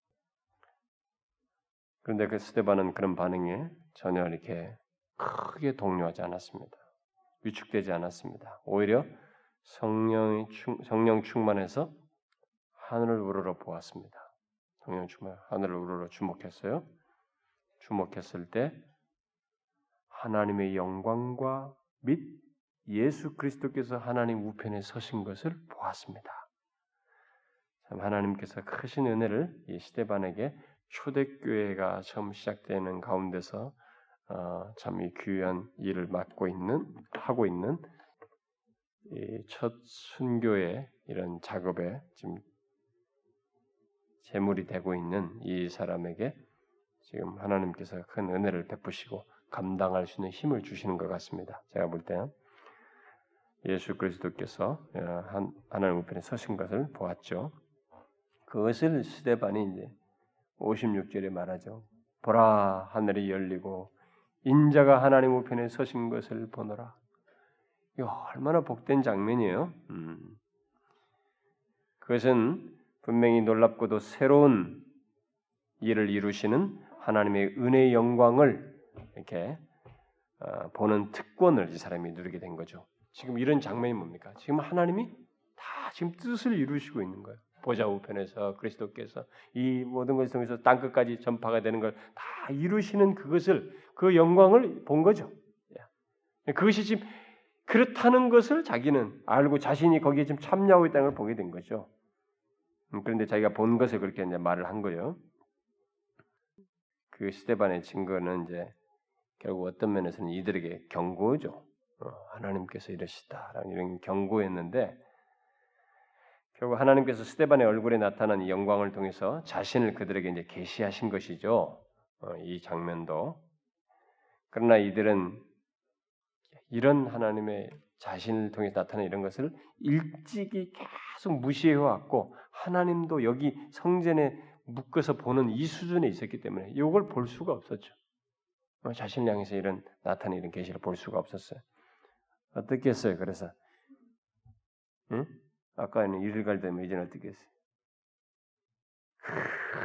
그런데 그 스테반은 그런 반응에 전혀 이렇게 크게 동요하지 않았습니다. 위축되지 않았습니다. 오히려 성령이 충, 성령 충만해서 하늘을 우러러 보았습니다. 성령 충만 하늘을 우러러 주목했어요. 주목했을 때 하나님의 영광과 및 예수 그리스도께서 하나님 우편에 서신 것을 보았습니다. 참 하나님께서 크신 은혜를 이 시대반에게 초대교회가 처음 시작되는 가운데서 어, 참이 귀한 일을 맡고 있는 하고 있는 첫 순교의 이런 작업에 지금 제물이 되고 있는 이 사람에게 지금 하나님께서 큰 은혜를 베푸시고 감당할 수 있는 힘을 주시는 것 같습니다. 제가 볼때 예수 그리스도께서 어, 하나님 우편에 서신 것을 보았죠. 그것을 시대반이 이제 56절에 말하죠. 보라 하늘이 열리고 인자가 하나님 우편에 서신 것을 보노라. 이거 얼마나 복된 장면이에요. 음. 그것은 분명히 놀랍고도 새로운 일을 이루시는 하나님의 은혜의 영광을 이렇게 어, 보는 특권을 이 사람이 누리게 된 거죠. 지금 이런 장면이 뭡니까? 지금 하나님이 다 지금 뜻을 이루시고 있는 거예요. 보좌 우편에서 그리스도께서 이 모든 것을 통해서 땅 끝까지 전파가 되는 걸 다 이루시는 그것을 그 영광을 본 거죠. 예. 그것이 지금 그렇다는 것을 자기는 알고 자신이 거기에 지금 참여하고 있다는 걸 보게 된 거죠. 음, 그런데 자기가 본 것을 그렇게 이제 말을 한 거예요. 그 스테반의 증거는 이제 결국 어떤 면에서는 이들에게 경고죠. 어, 하나님께서 이러시다라는 이런 경고였는데 결국 하나님께서 스테반의 얼굴에 나타난 영광을 통해서 자신을 그들에게 이제 계시하신 것이죠. 어, 이 장면도 그러나 이들은 이런 하나님의 자신을 통해 나타난 이런 것을 일찍이 계속 무시해 왔고 하나님도 여기 성전에 묶어서 보는 이 수준에 있었기 때문에 이걸 볼 수가 없었죠. 어, 자신을 향해서 이런 나타난 이런 계시를 볼 수가 없었어요. 어떻게 했어요? 그래서 응? 아까는 일을 갈 때면 이제는 어떻게 했어요?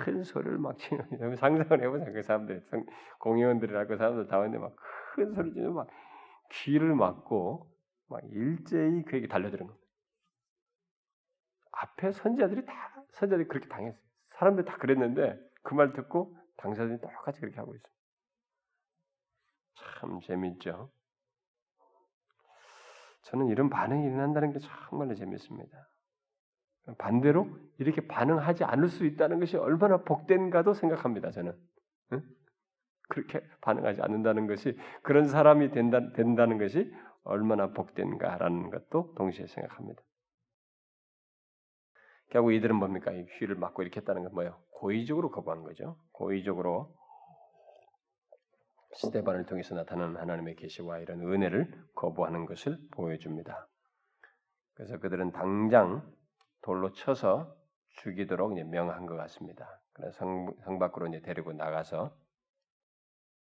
큰 소리를 막 치는 상상을 해보세요. 그 사람들 공의원들이라고 그 사람들 다 왔는데 막 큰 소리 치면 막 귀를 막고 막 일제히 그에게 달려드는 겁니다. 앞에 선지자들이 다 선지자들이 그렇게 당했어요. 사람들 다 그랬는데 그 말 듣고 당사자들이 똑같이 그렇게 하고 있어요. 참 재밌죠. 저는 이런 반응이 일어난다는 게 정말로 재밌습니다. 반대로 이렇게 반응하지 않을 수 있다는 것이 얼마나 복된가도 생각합니다. 저는 응? 그렇게 반응하지 않는다는 것이 그런 사람이 된다, 된다는 것이 얼마나 복된가라는 것도 동시에 생각합니다. 결국 이들은 뭡니까? 이 휘를 맞고 이렇게 했다는 건 뭐예요? 고의적으로 거부한 거죠. 고의적으로 스테반을 통해서 나타나는 하나님의 계시와 이런 은혜를 거부하는 것을 보여줍니다. 그래서 그들은 당장 돌로 쳐서 죽이도록 명한 것 같습니다. 그래서 성, 성 밖으로 이제 데리고 나가서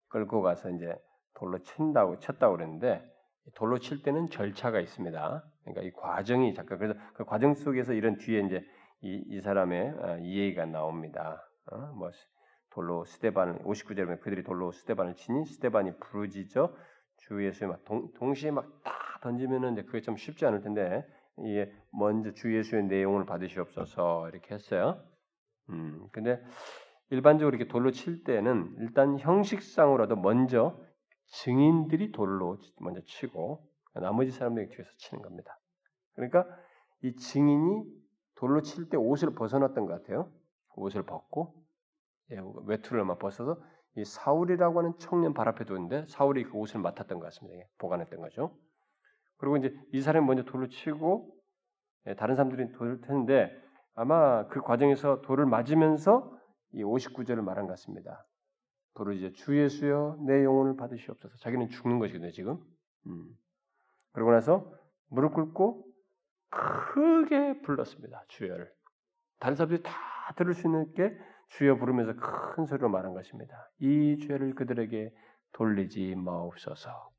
끌고 가서 이제 돌로 친다고 쳤다고 그랬는데 돌로 칠 때는 절차가 있습니다. 그러니까 이 과정이 잠깐 그래서 그 과정 속에서 이런 뒤에 이제 이, 이 사람의 어, 이해가 나옵니다. 어? 뭐 돌로 스테반을 59절에 보면 그들이 돌로 스테반을 치니 스테반이 부르짖어 주 예수에 막 동, 동시에 막 딱 던지면은 이제 그게 좀 쉽지 않을 텐데 이게 먼저 주 예수의 내용을 받으시옵소서 이렇게 했어요. 음, 근데 일반적으로 이렇게 돌로 칠 때는 일단 형식상으로도 먼저 증인들이 돌로 먼저 치고 나머지 사람들이 뒤에서 치는 겁니다. 그러니까 이 증인이 돌로 칠 때 옷을 벗어났던 것 같아요. 옷을 벗고 예, 외투를 막 벗어서 이 사울이라고 하는 청년 발 앞에 두는데 사울이 그 옷을 맡았던 것 같습니다. 보관했던 거죠. 그리고 이제 이 사람이 먼저 돌로 치고 예, 다른 사람들이 돌을 텐데 아마 그 과정에서 돌을 맞으면서 이 59절을 말한 것 같습니다. 부르짖어 주 예수여 내 영혼을 받으시옵소서. 자기는 죽는 것이거든요 지금. 음. 그러고 나서 무릎 꿇고 크게 불렀습니다. 주여를. 다른 사람들이 다 들을 수 있는 게 주여 부르면서 큰 소리로 말한 것입니다. 이 죄를 그들에게 돌리지 마옵소서.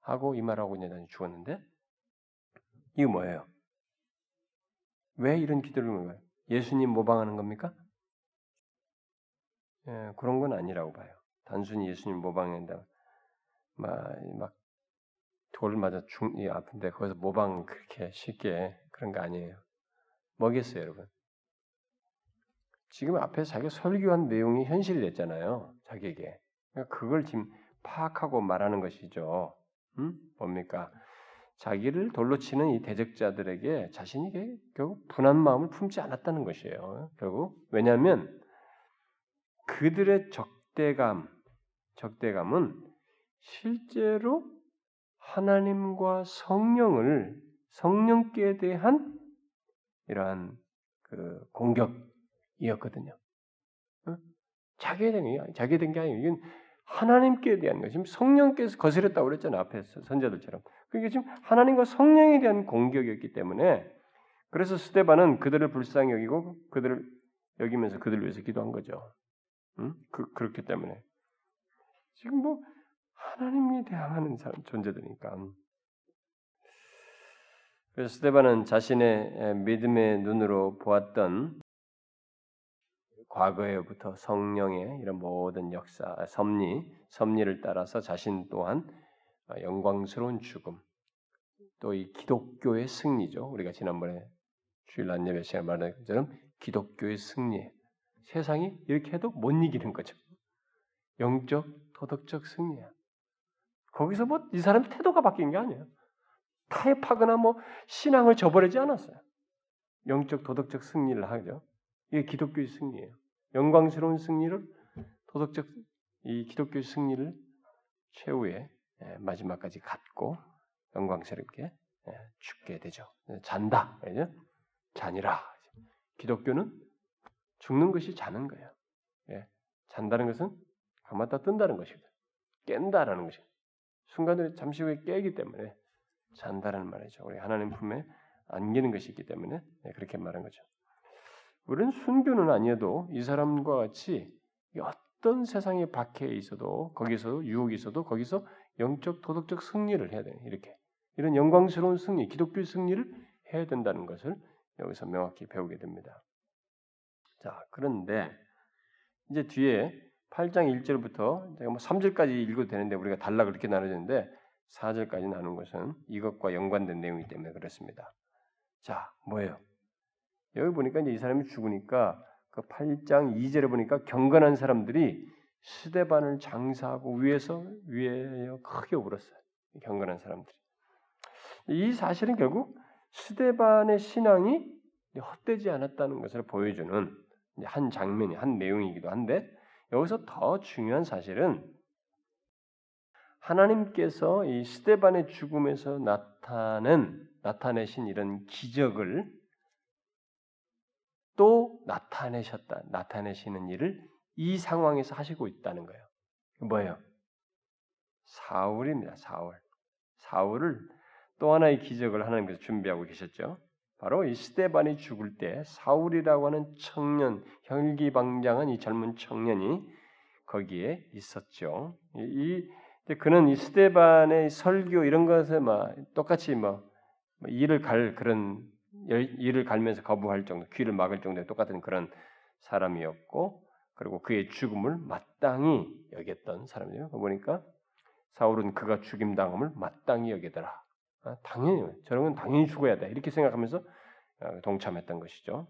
하고 이 말하고 있는 죽었는데 이거 뭐예요? 왜 이런 기도를 하는 거예요? 예수님 모방하는 겁니까? 예, 그런 건 아니라고 봐요. 단순히 예수님 모방한다. 막, 막 돌을 맞아 죽, 이 아픈데 거기서 모방 그렇게 쉽게 그런 거 아니에요. 뭐겠어요, 여러분? 지금 앞에 자기가 설교한 내용이 현실이 됐잖아요. 자기에게. 그러니까 그걸 지금 파악하고 말하는 것이죠. 음? 뭡니까? 자기를 돌로 치는 이 대적자들에게 자신이 결국 분한 마음을 품지 않았다는 것이에요. 결국 왜냐하면 그들의 적대감, 적대감은 실제로 하나님과 성령을 성령께 대한 이러한 그 공격이었거든요. 어? 자기에 대한 게 자기에 대한 게 아니에요. 이건 하나님께 대한 거. 지금 성령께서 거스렸다고 그랬잖아요. 앞에서 선자들처럼. 그게 지금 하나님과 성령에 대한 공격이었기 때문에 그래서 스테반은 그들을 불쌍히 여기고 그들을 여기면서 그들을 위해서 기도한 거죠. 응? 그, 그렇기 때문에 지금 뭐 하나님이 대항하는 사람, 존재들이니까. 그래서 스테반은 자신의 믿음의 눈으로 보았던 과거에부터 성령의 이런 모든 역사, 섭리, 섭리를 따라서 자신 또한 영광스러운 죽음, 또 이 기독교의 승리죠. 우리가 지난번에 주일 안예배 시간 말한 것처럼 기독교의 승리. 세상이 이렇게 해도 못 이기는 거죠. 영적, 도덕적 승리야. 거기서 뭐 이 사람 태도가 바뀐 게 아니에요. 타협하거나 뭐 신앙을 저버리지 않았어요. 영적 도덕적 승리를 하죠. 이게 기독교의 승리예요. 영광스러운 승리를 도덕적 이 기독교의 승리를 최후의 예, 마지막까지 갖고 영광스럽게 예, 죽게 되죠. 잔다. 잔이라. 기독교는 죽는 것이 자는 거예요. 예, 잔다는 것은 감았다 뜬다는 것이거든. 깬다라는 것이거든. 순간적으로 잠시 후에 깨기 때문에 잔다라는 말이죠. 우리 하나님 품에 안기는 것이 있기 때문에 네, 그렇게 말한 거죠. 우리는 순교는 아니어도 이 사람과 같이 어떤 세상에 박해 있어도 거기서 유혹이 있어도 거기서 영적 도덕적 승리를 해야 돼. 이렇게 이런 영광스러운 승리, 기독교의 승리를 해야 된다는 것을 여기서 명확히 배우게 됩니다. 자, 그런데 이제 뒤에 8장 1절부터 제가 뭐 3절까지 읽어도 되는데 우리가 달라 그렇게 나눠졌는데 4절까지 나눈 것은 이것과 연관된 내용이기 때문에 그렇습니다. 자, 뭐예요? 여기 보니까 이제 이 사람이 죽으니까 그 8장 2절에 보니까 경건한 사람들이 스데반을 장사하고 위에서 위에 크게 울었어요. 경건한 사람들이. 이 사실은 결국 스데반의 신앙이 헛되지 않았다는 것을 보여주는 한 장면이 한 내용이기도 한데 여기서 더 중요한 사실은 하나님께서 이 스테반의 죽음에서 나타낸 나타내신 이런 기적을 또 나타내셨다 나타내시는 일을 이 상황에서 하시고 있다는 거예요. 뭐예요? 사울입니다. 사울. 사울을 또 하나의 기적을 하나님께서 준비하고 계셨죠. 바로 이 스테반이 죽을 때 사울이라고 하는 청년, 혈기방장한 이 젊은 청년이 거기에 있었죠. 이 그는 이 스테반의 설교 이런 것에 막 똑같이 뭐, 뭐 일을 갈 그런 일을 갈면서 거부할 정도, 귀를 막을 정도의 똑같은 그런 사람이었고, 그리고 그의 죽음을 마땅히 여겼던 사람이에요. 보니까 사울은 그가 죽임 당함을 마땅히 여기더라. 아, 당연히 저런 건 당연히 죽어야 돼 이렇게 생각하면서 어, 동참했던 것이죠.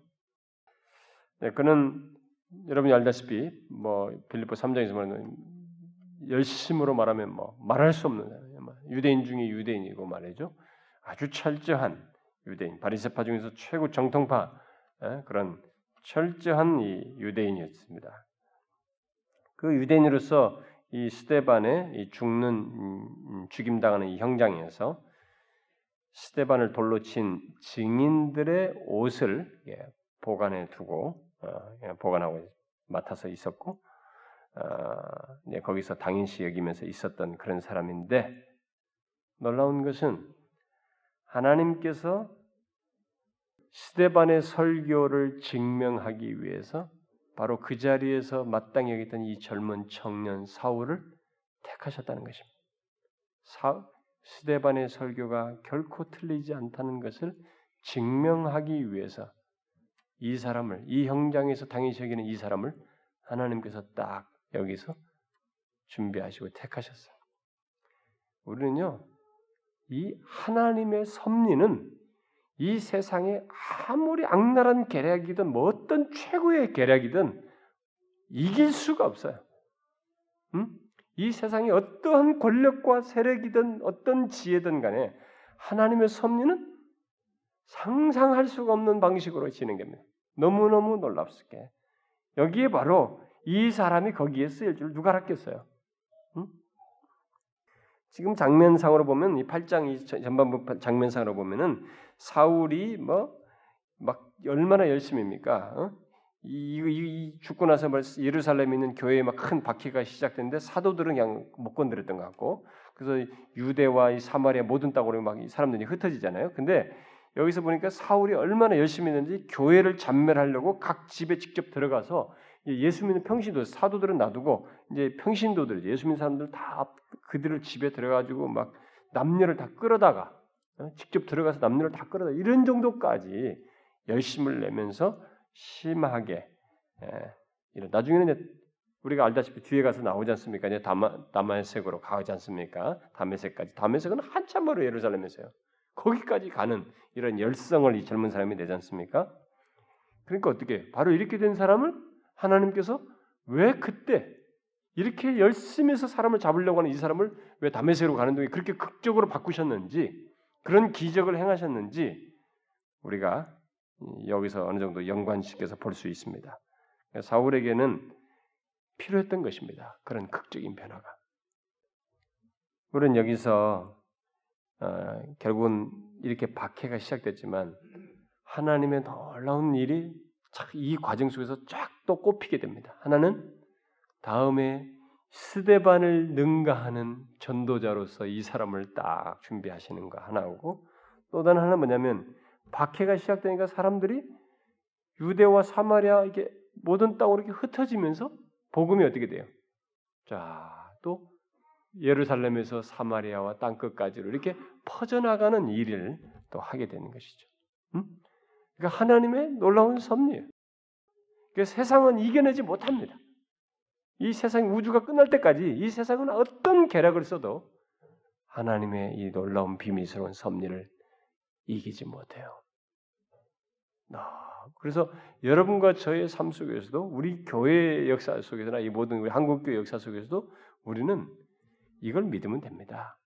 네, 그는 여러분이 알다시피 뭐 빌립보 3장에서 말하는 열심으로 말하면 뭐 말할 수 없는 뭐 유대인 중에 유대인이고 말이죠. 아주 철저한 유대인, 바리새파 중에서 최고 정통파 예, 그런 철저한 이 유대인이었습니다. 그 유대인으로서 이 스테반의 이 죽는 음, 죽임 당하는 이 형장에서 스테반을 돌로 친 증인들의 옷을 예, 보관해 두고 어, 예, 보관하고 맡아서 있었고 어, 거기서 당연시 여기면서 있었던 그런 사람인데 놀라운 것은 하나님께서 스테반의 설교를 증명하기 위해서 바로 그 자리에서 마땅히 여겼던 이 젊은 청년 사울을 택하셨다는 것입니다. 사, 스데반의 설교가 결코 틀리지 않다는 것을 증명하기 위해서 이 사람을 이 형장에서 당연히 여기는 이 사람을 하나님께서 딱 여기서 준비하시고 택하셨어요. 우리는요, 이 하나님의 섭리는 이 세상에 아무리 악랄한 계략이든 뭐 어떤 최고의 계략이든 이길 수가 없어요. 음? 이 세상에 어떠한 권력과 세력이든 어떤 지혜든 간에 하나님의 섭리는 상상할 수가 없는 방식으로 진행됩니다. 너무너무 놀랍게. 여기에 바로 이 사람이 거기에 쓰일 줄 누가 알았겠어요? 음? 지금 장면상으로 보면 이 8장 전반부 장면상으로 보면은 사울이 뭐 막 얼마나 열심입니까? 어? 이, 이, 이, 죽고 나서 예루살렘에 있는 교회에 막 큰 박해가 시작됐는데 사도들은 그냥 못 건드렸던 것 같고 그래서 유대와 이 사마리아 모든 땅으로 막 사람들이 흩어지잖아요. 근데 여기서 보니까 사울이 얼마나 열심히 했는지 교회를 잔멸하려고 각 집에 직접 들어가서 예수 믿는 평신도 사도들은 놔두고 이제 평신도들 예수 믿는 사람들 다 그들을 집에 들어가지고 막 남녀를 다 끌어다가 어? 직접 들어가서 남녀를 다 끌어다 이런 정도까지 열심을 내면서 심하게 예, 이런 나중에는 이제 우리가 알다시피 뒤에 가서 나오지 않습니까? 이제 다메섹으로 가지 않습니까? 다메섹까지 다메섹은 한참 멀어 예루살렘에서요. 거기까지 가는 이런 열성을 이 젊은 사람이 내지 않습니까? 그러니까 어떻게 바로 이렇게 된 사람을 하나님께서 왜 그때 이렇게 열심히 해서 사람을 잡으려고 하는 이 사람을 왜 다메섹으로 가는 동에 그렇게 극적으로 바꾸셨는지 그런 기적을 행하셨는지 우리가 여기서 어느 정도 연관시켜서 볼 수 있습니다. 사울에게는 필요했던 것입니다. 그런 극적인 변화가. 우리는 여기서 어, 결국은 이렇게 박해가 시작됐지만 하나님의 놀라운 일이 이 과정 속에서 쫙 또 꼽히게 됩니다. 하나는 다음에 스데반을 능가하는 전도자로서 이 사람을 딱 준비하시는 거 하나고 또 다른 하나는 뭐냐면 박해가 시작되니까 사람들이 유대와 사마리아 이게 모든 땅으로 이렇게 흩어지면서 복음이 어떻게 돼요? 자, 또 예루살렘에서 사마리아와 땅 끝까지로 이렇게 퍼져나가는 일을 또 하게 되는 것이죠. 음? 그러니까 하나님의 놀라운 섭리예요. 그 세상은 이겨내지 못합니다. 이 세상 우주가 끝날 때까지 이 세상은 어떤 계략을 써도 하나님의 이 놀라운 비밀스러운 섭리를 이기지 못해요. 아, 그래서 여러분과 저의 삶 속에서도 우리 교회 역사 속에서나 이 모든 우리 한국 교회 역사 속에서도 우리는 이걸 믿으면 됩니다.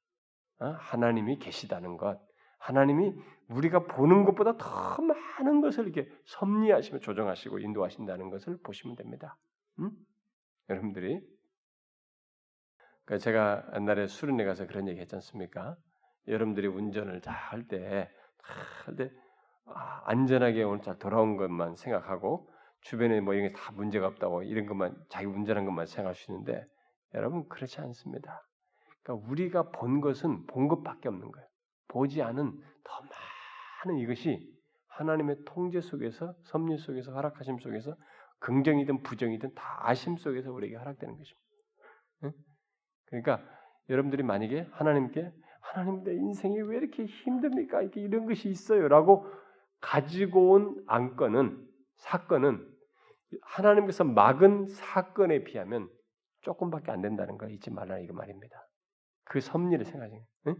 어? 하나님이 계시다는 것, 하나님이 우리가 보는 것보다 더 많은 것을 이렇게 섭리하시며 조정하시고 인도하신다는 것을 보시면 됩니다. 음? 여러분들이 그러니까 제가 옛날에 수련회 가서 그런 얘기 했지 않습니까? 여러분들이 운전을 잘 할 때, 할때 아, 안전하게 오늘 잘 돌아온 것만 생각하고 주변에 뭐 이런 게 다 문제가 없다고 이런 것만 자기 운전한 것만 생각할 수 있는데 여러분 그렇지 않습니다. 그러니까 우리가 본 것은 본 것밖에 없는 거예요. 보지 않은 더 많은 이것이 하나님의 통제 속에서 섭리 속에서 허락하심 속에서 긍정이든 부정이든 다 아심 속에서 우리에게 허락되는 것입니다. 그러니까 여러분들이 만약에 하나님께 하나님 내 인생이 왜 이렇게 힘듭니까? 이렇게 이런 것이 있어요라고 가지고 온 안건은 사건은 하나님께서 막은 사건에 비하면 조금밖에 안 된다는 걸 잊지 말라 이거 말입니다. 그 섭리를 생각하세요. 응?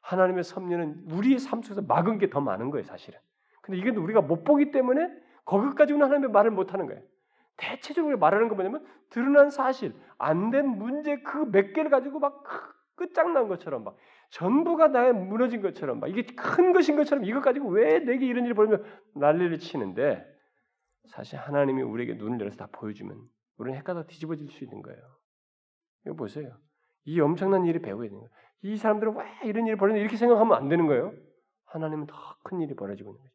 하나님의 섭리는 우리의 삶 속에서 막은 게 더 많은 거예요, 사실은. 근데 이건 우리가 못 보기 때문에 거기까지는 하나님의 말을 못 하는 거예요. 대체적으로 말하는 거 뭐냐면 드러난 사실, 안 된 문제 그 몇 개를 가지고 막 끝장난 것처럼 막 전부가 나의 무너진 것처럼 막 이게 큰 것인 것처럼 이것 가지고 왜 내게 이런 일이 벌면 난리를 치는데 사실 하나님이 우리에게 눈을 열어서 다 보여주면 우리는 해가 다 뒤집어질 수 있는 거예요. 이거 보세요. 이 엄청난 일이 배워야 되는 거예요. 이 사람들은 왜 이런 일이 벌어졌냐 이렇게 생각하면 안 되는 거예요. 하나님은 더 큰 일이 벌어지고 있는 거죠.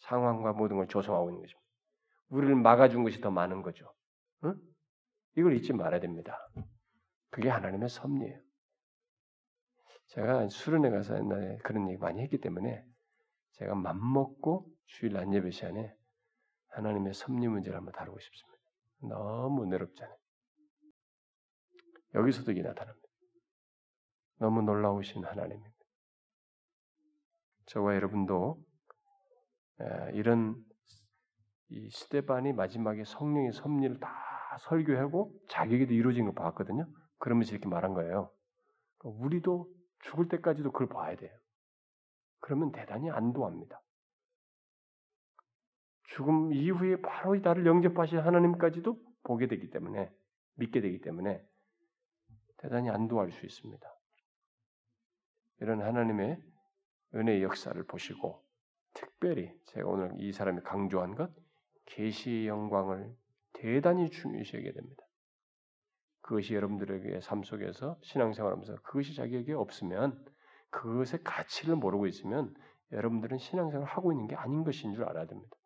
상황과 모든 걸 조성하고 있는 것입니다. 우리를 막아준 것이 더 많은 거죠. 응? 이걸 잊지 말아야 됩니다. 그게 하나님의 섭리예요. 제가 수련회 가서 옛날에 그런 얘기 많이 했기 때문에 제가 맘먹고 주일 안예배 시간에 하나님의 섭리 문제를 한번 다루고 싶습니다. 너무 은롭잖아요 여기서도 이게 나타납니다. 너무 놀라우신 하나님입니다. 저와 여러분도 이런 이 스테반이 마지막에 성령의 섭리를 다 설교하고 자기에게도 이루어진 거 봤거든요. 그러면서 이렇게 말한 거예요. 그러니까 우리도 죽을 때까지도 그걸 봐야 돼요. 그러면 대단히 안도합니다. 죽음 이후에 바로 나를 영접하신 하나님까지도 보게 되기 때문에 믿게 되기 때문에 대단히 안도할 수 있습니다. 이런 하나님의 은혜의 역사를 보시고 특별히 제가 오늘 이 사람이 강조한 것 계시의 영광을 대단히 중요시 하게 됩니다. 그것이 여러분들에게 삶 속에서 신앙생활하면서 그것이 자기에게 없으면 그것의 가치를 모르고 있으면 여러분들은 신앙생활을 하고 있는 게 아닌 것인 줄 알아야 됩니다.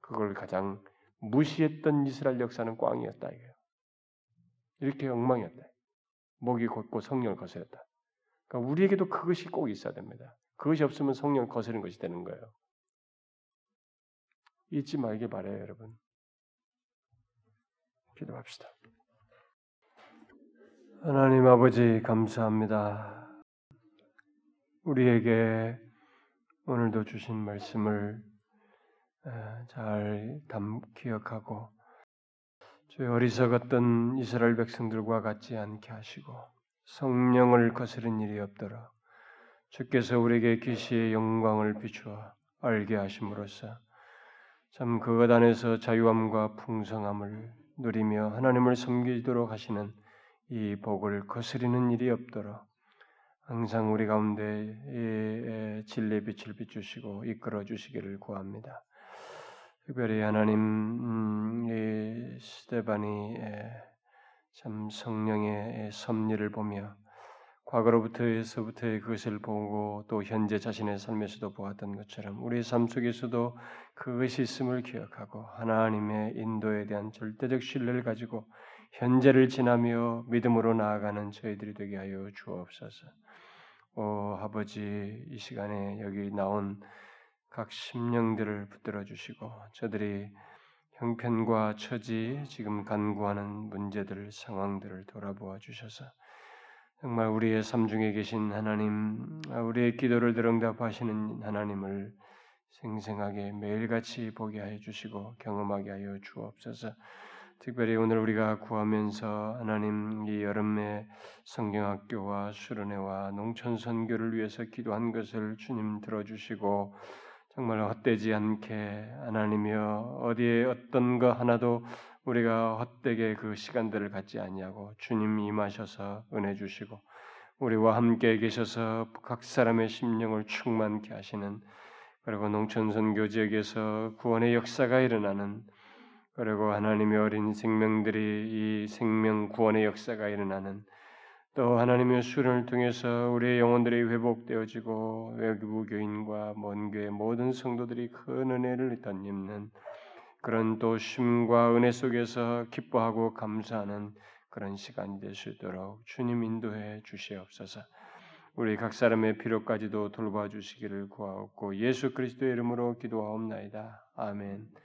그걸 가장 무시했던 이스라엘 역사는 꽝이었다 이거예요. 이렇게 엉망이었다. 목이 곧고 성령을 거스렸다. 그러니까 우리에게도 그것이 꼭 있어야 됩니다. 그것이 없으면 성령을 거스르는 것이 되는 거예요. 잊지 말게 바래요, 여러분. 기도합시다. 하나님 아버지 감사합니다. 우리에게 오늘도 주신 말씀을 잘 담, 기억하고 저희 어리석었던 이스라엘 백성들과 같지 않게 하시고 성령을 거스른 일이 없도록 주께서 우리에게 계시의 영광을 비추어 알게 하심으로써 참 그것 안에서 자유함과 풍성함을 누리며 하나님을 섬기도록 하시는 이 복을 거스리는 일이 없도록 항상 우리 가운데 진리의 빛을 비추시고 이끌어 주시기를 구합니다. 특별히 하나님 음, 이 스테반이 참 성령의 섭리를 보며 과거로부터에서부터의 그것을 보고 또 현재 자신의 삶에서도 보았던 것처럼 우리 삶 속에서도 그것이 있음을 기억하고 하나님의 인도에 대한 절대적 신뢰를 가지고 현재를 지나며 믿음으로 나아가는 저희들이 되게 하여 주옵소서. 오 아버지 이 시간에 여기 나온 각 심령들을 붙들어 주시고 저들이 형편과 처지 지금 간구하는 문제들 상황들을 돌아보아 주셔서 정말 우리의 삶 중에 계신 하나님, 우리의 기도를 들응답하시는 하나님을 생생하게 매일같이 보게 하여 주시고 경험하게 하여 주옵소서. 특별히 오늘 우리가 구하면서 하나님 이 여름에 성경학교와 수련회와 농촌 선교를 위해서 기도한 것을 주님 들어주시고 정말 헛되지 않게 하나님이여 어디에 어떤 거 하나도 우리가 헛되게 그 시간들을 갖지 아니하고 주님 임하셔서 은혜 주시고 우리와 함께 계셔서 각 사람의 심령을 충만케 하시는 그리고 농촌 선교 지역에서 구원의 역사가 일어나는 그리고 하나님의 어린 생명들이 이 생명 구원의 역사가 일어나는 또 하나님의 수련을 통해서 우리의 영혼들이 회복되어지고 외부 교인과 먼 교회 모든 성도들이 큰 은혜를 덧입는 그런 또 쉼과 은혜 속에서 기뻐하고 감사하는 그런 시간이 될 수 있도록 주님 인도해 주시옵소서. 우리 각 사람의 필요까지도 돌봐 주시기를 구하옵고 예수 그리스도의 이름으로 기도하옵나이다. 아멘.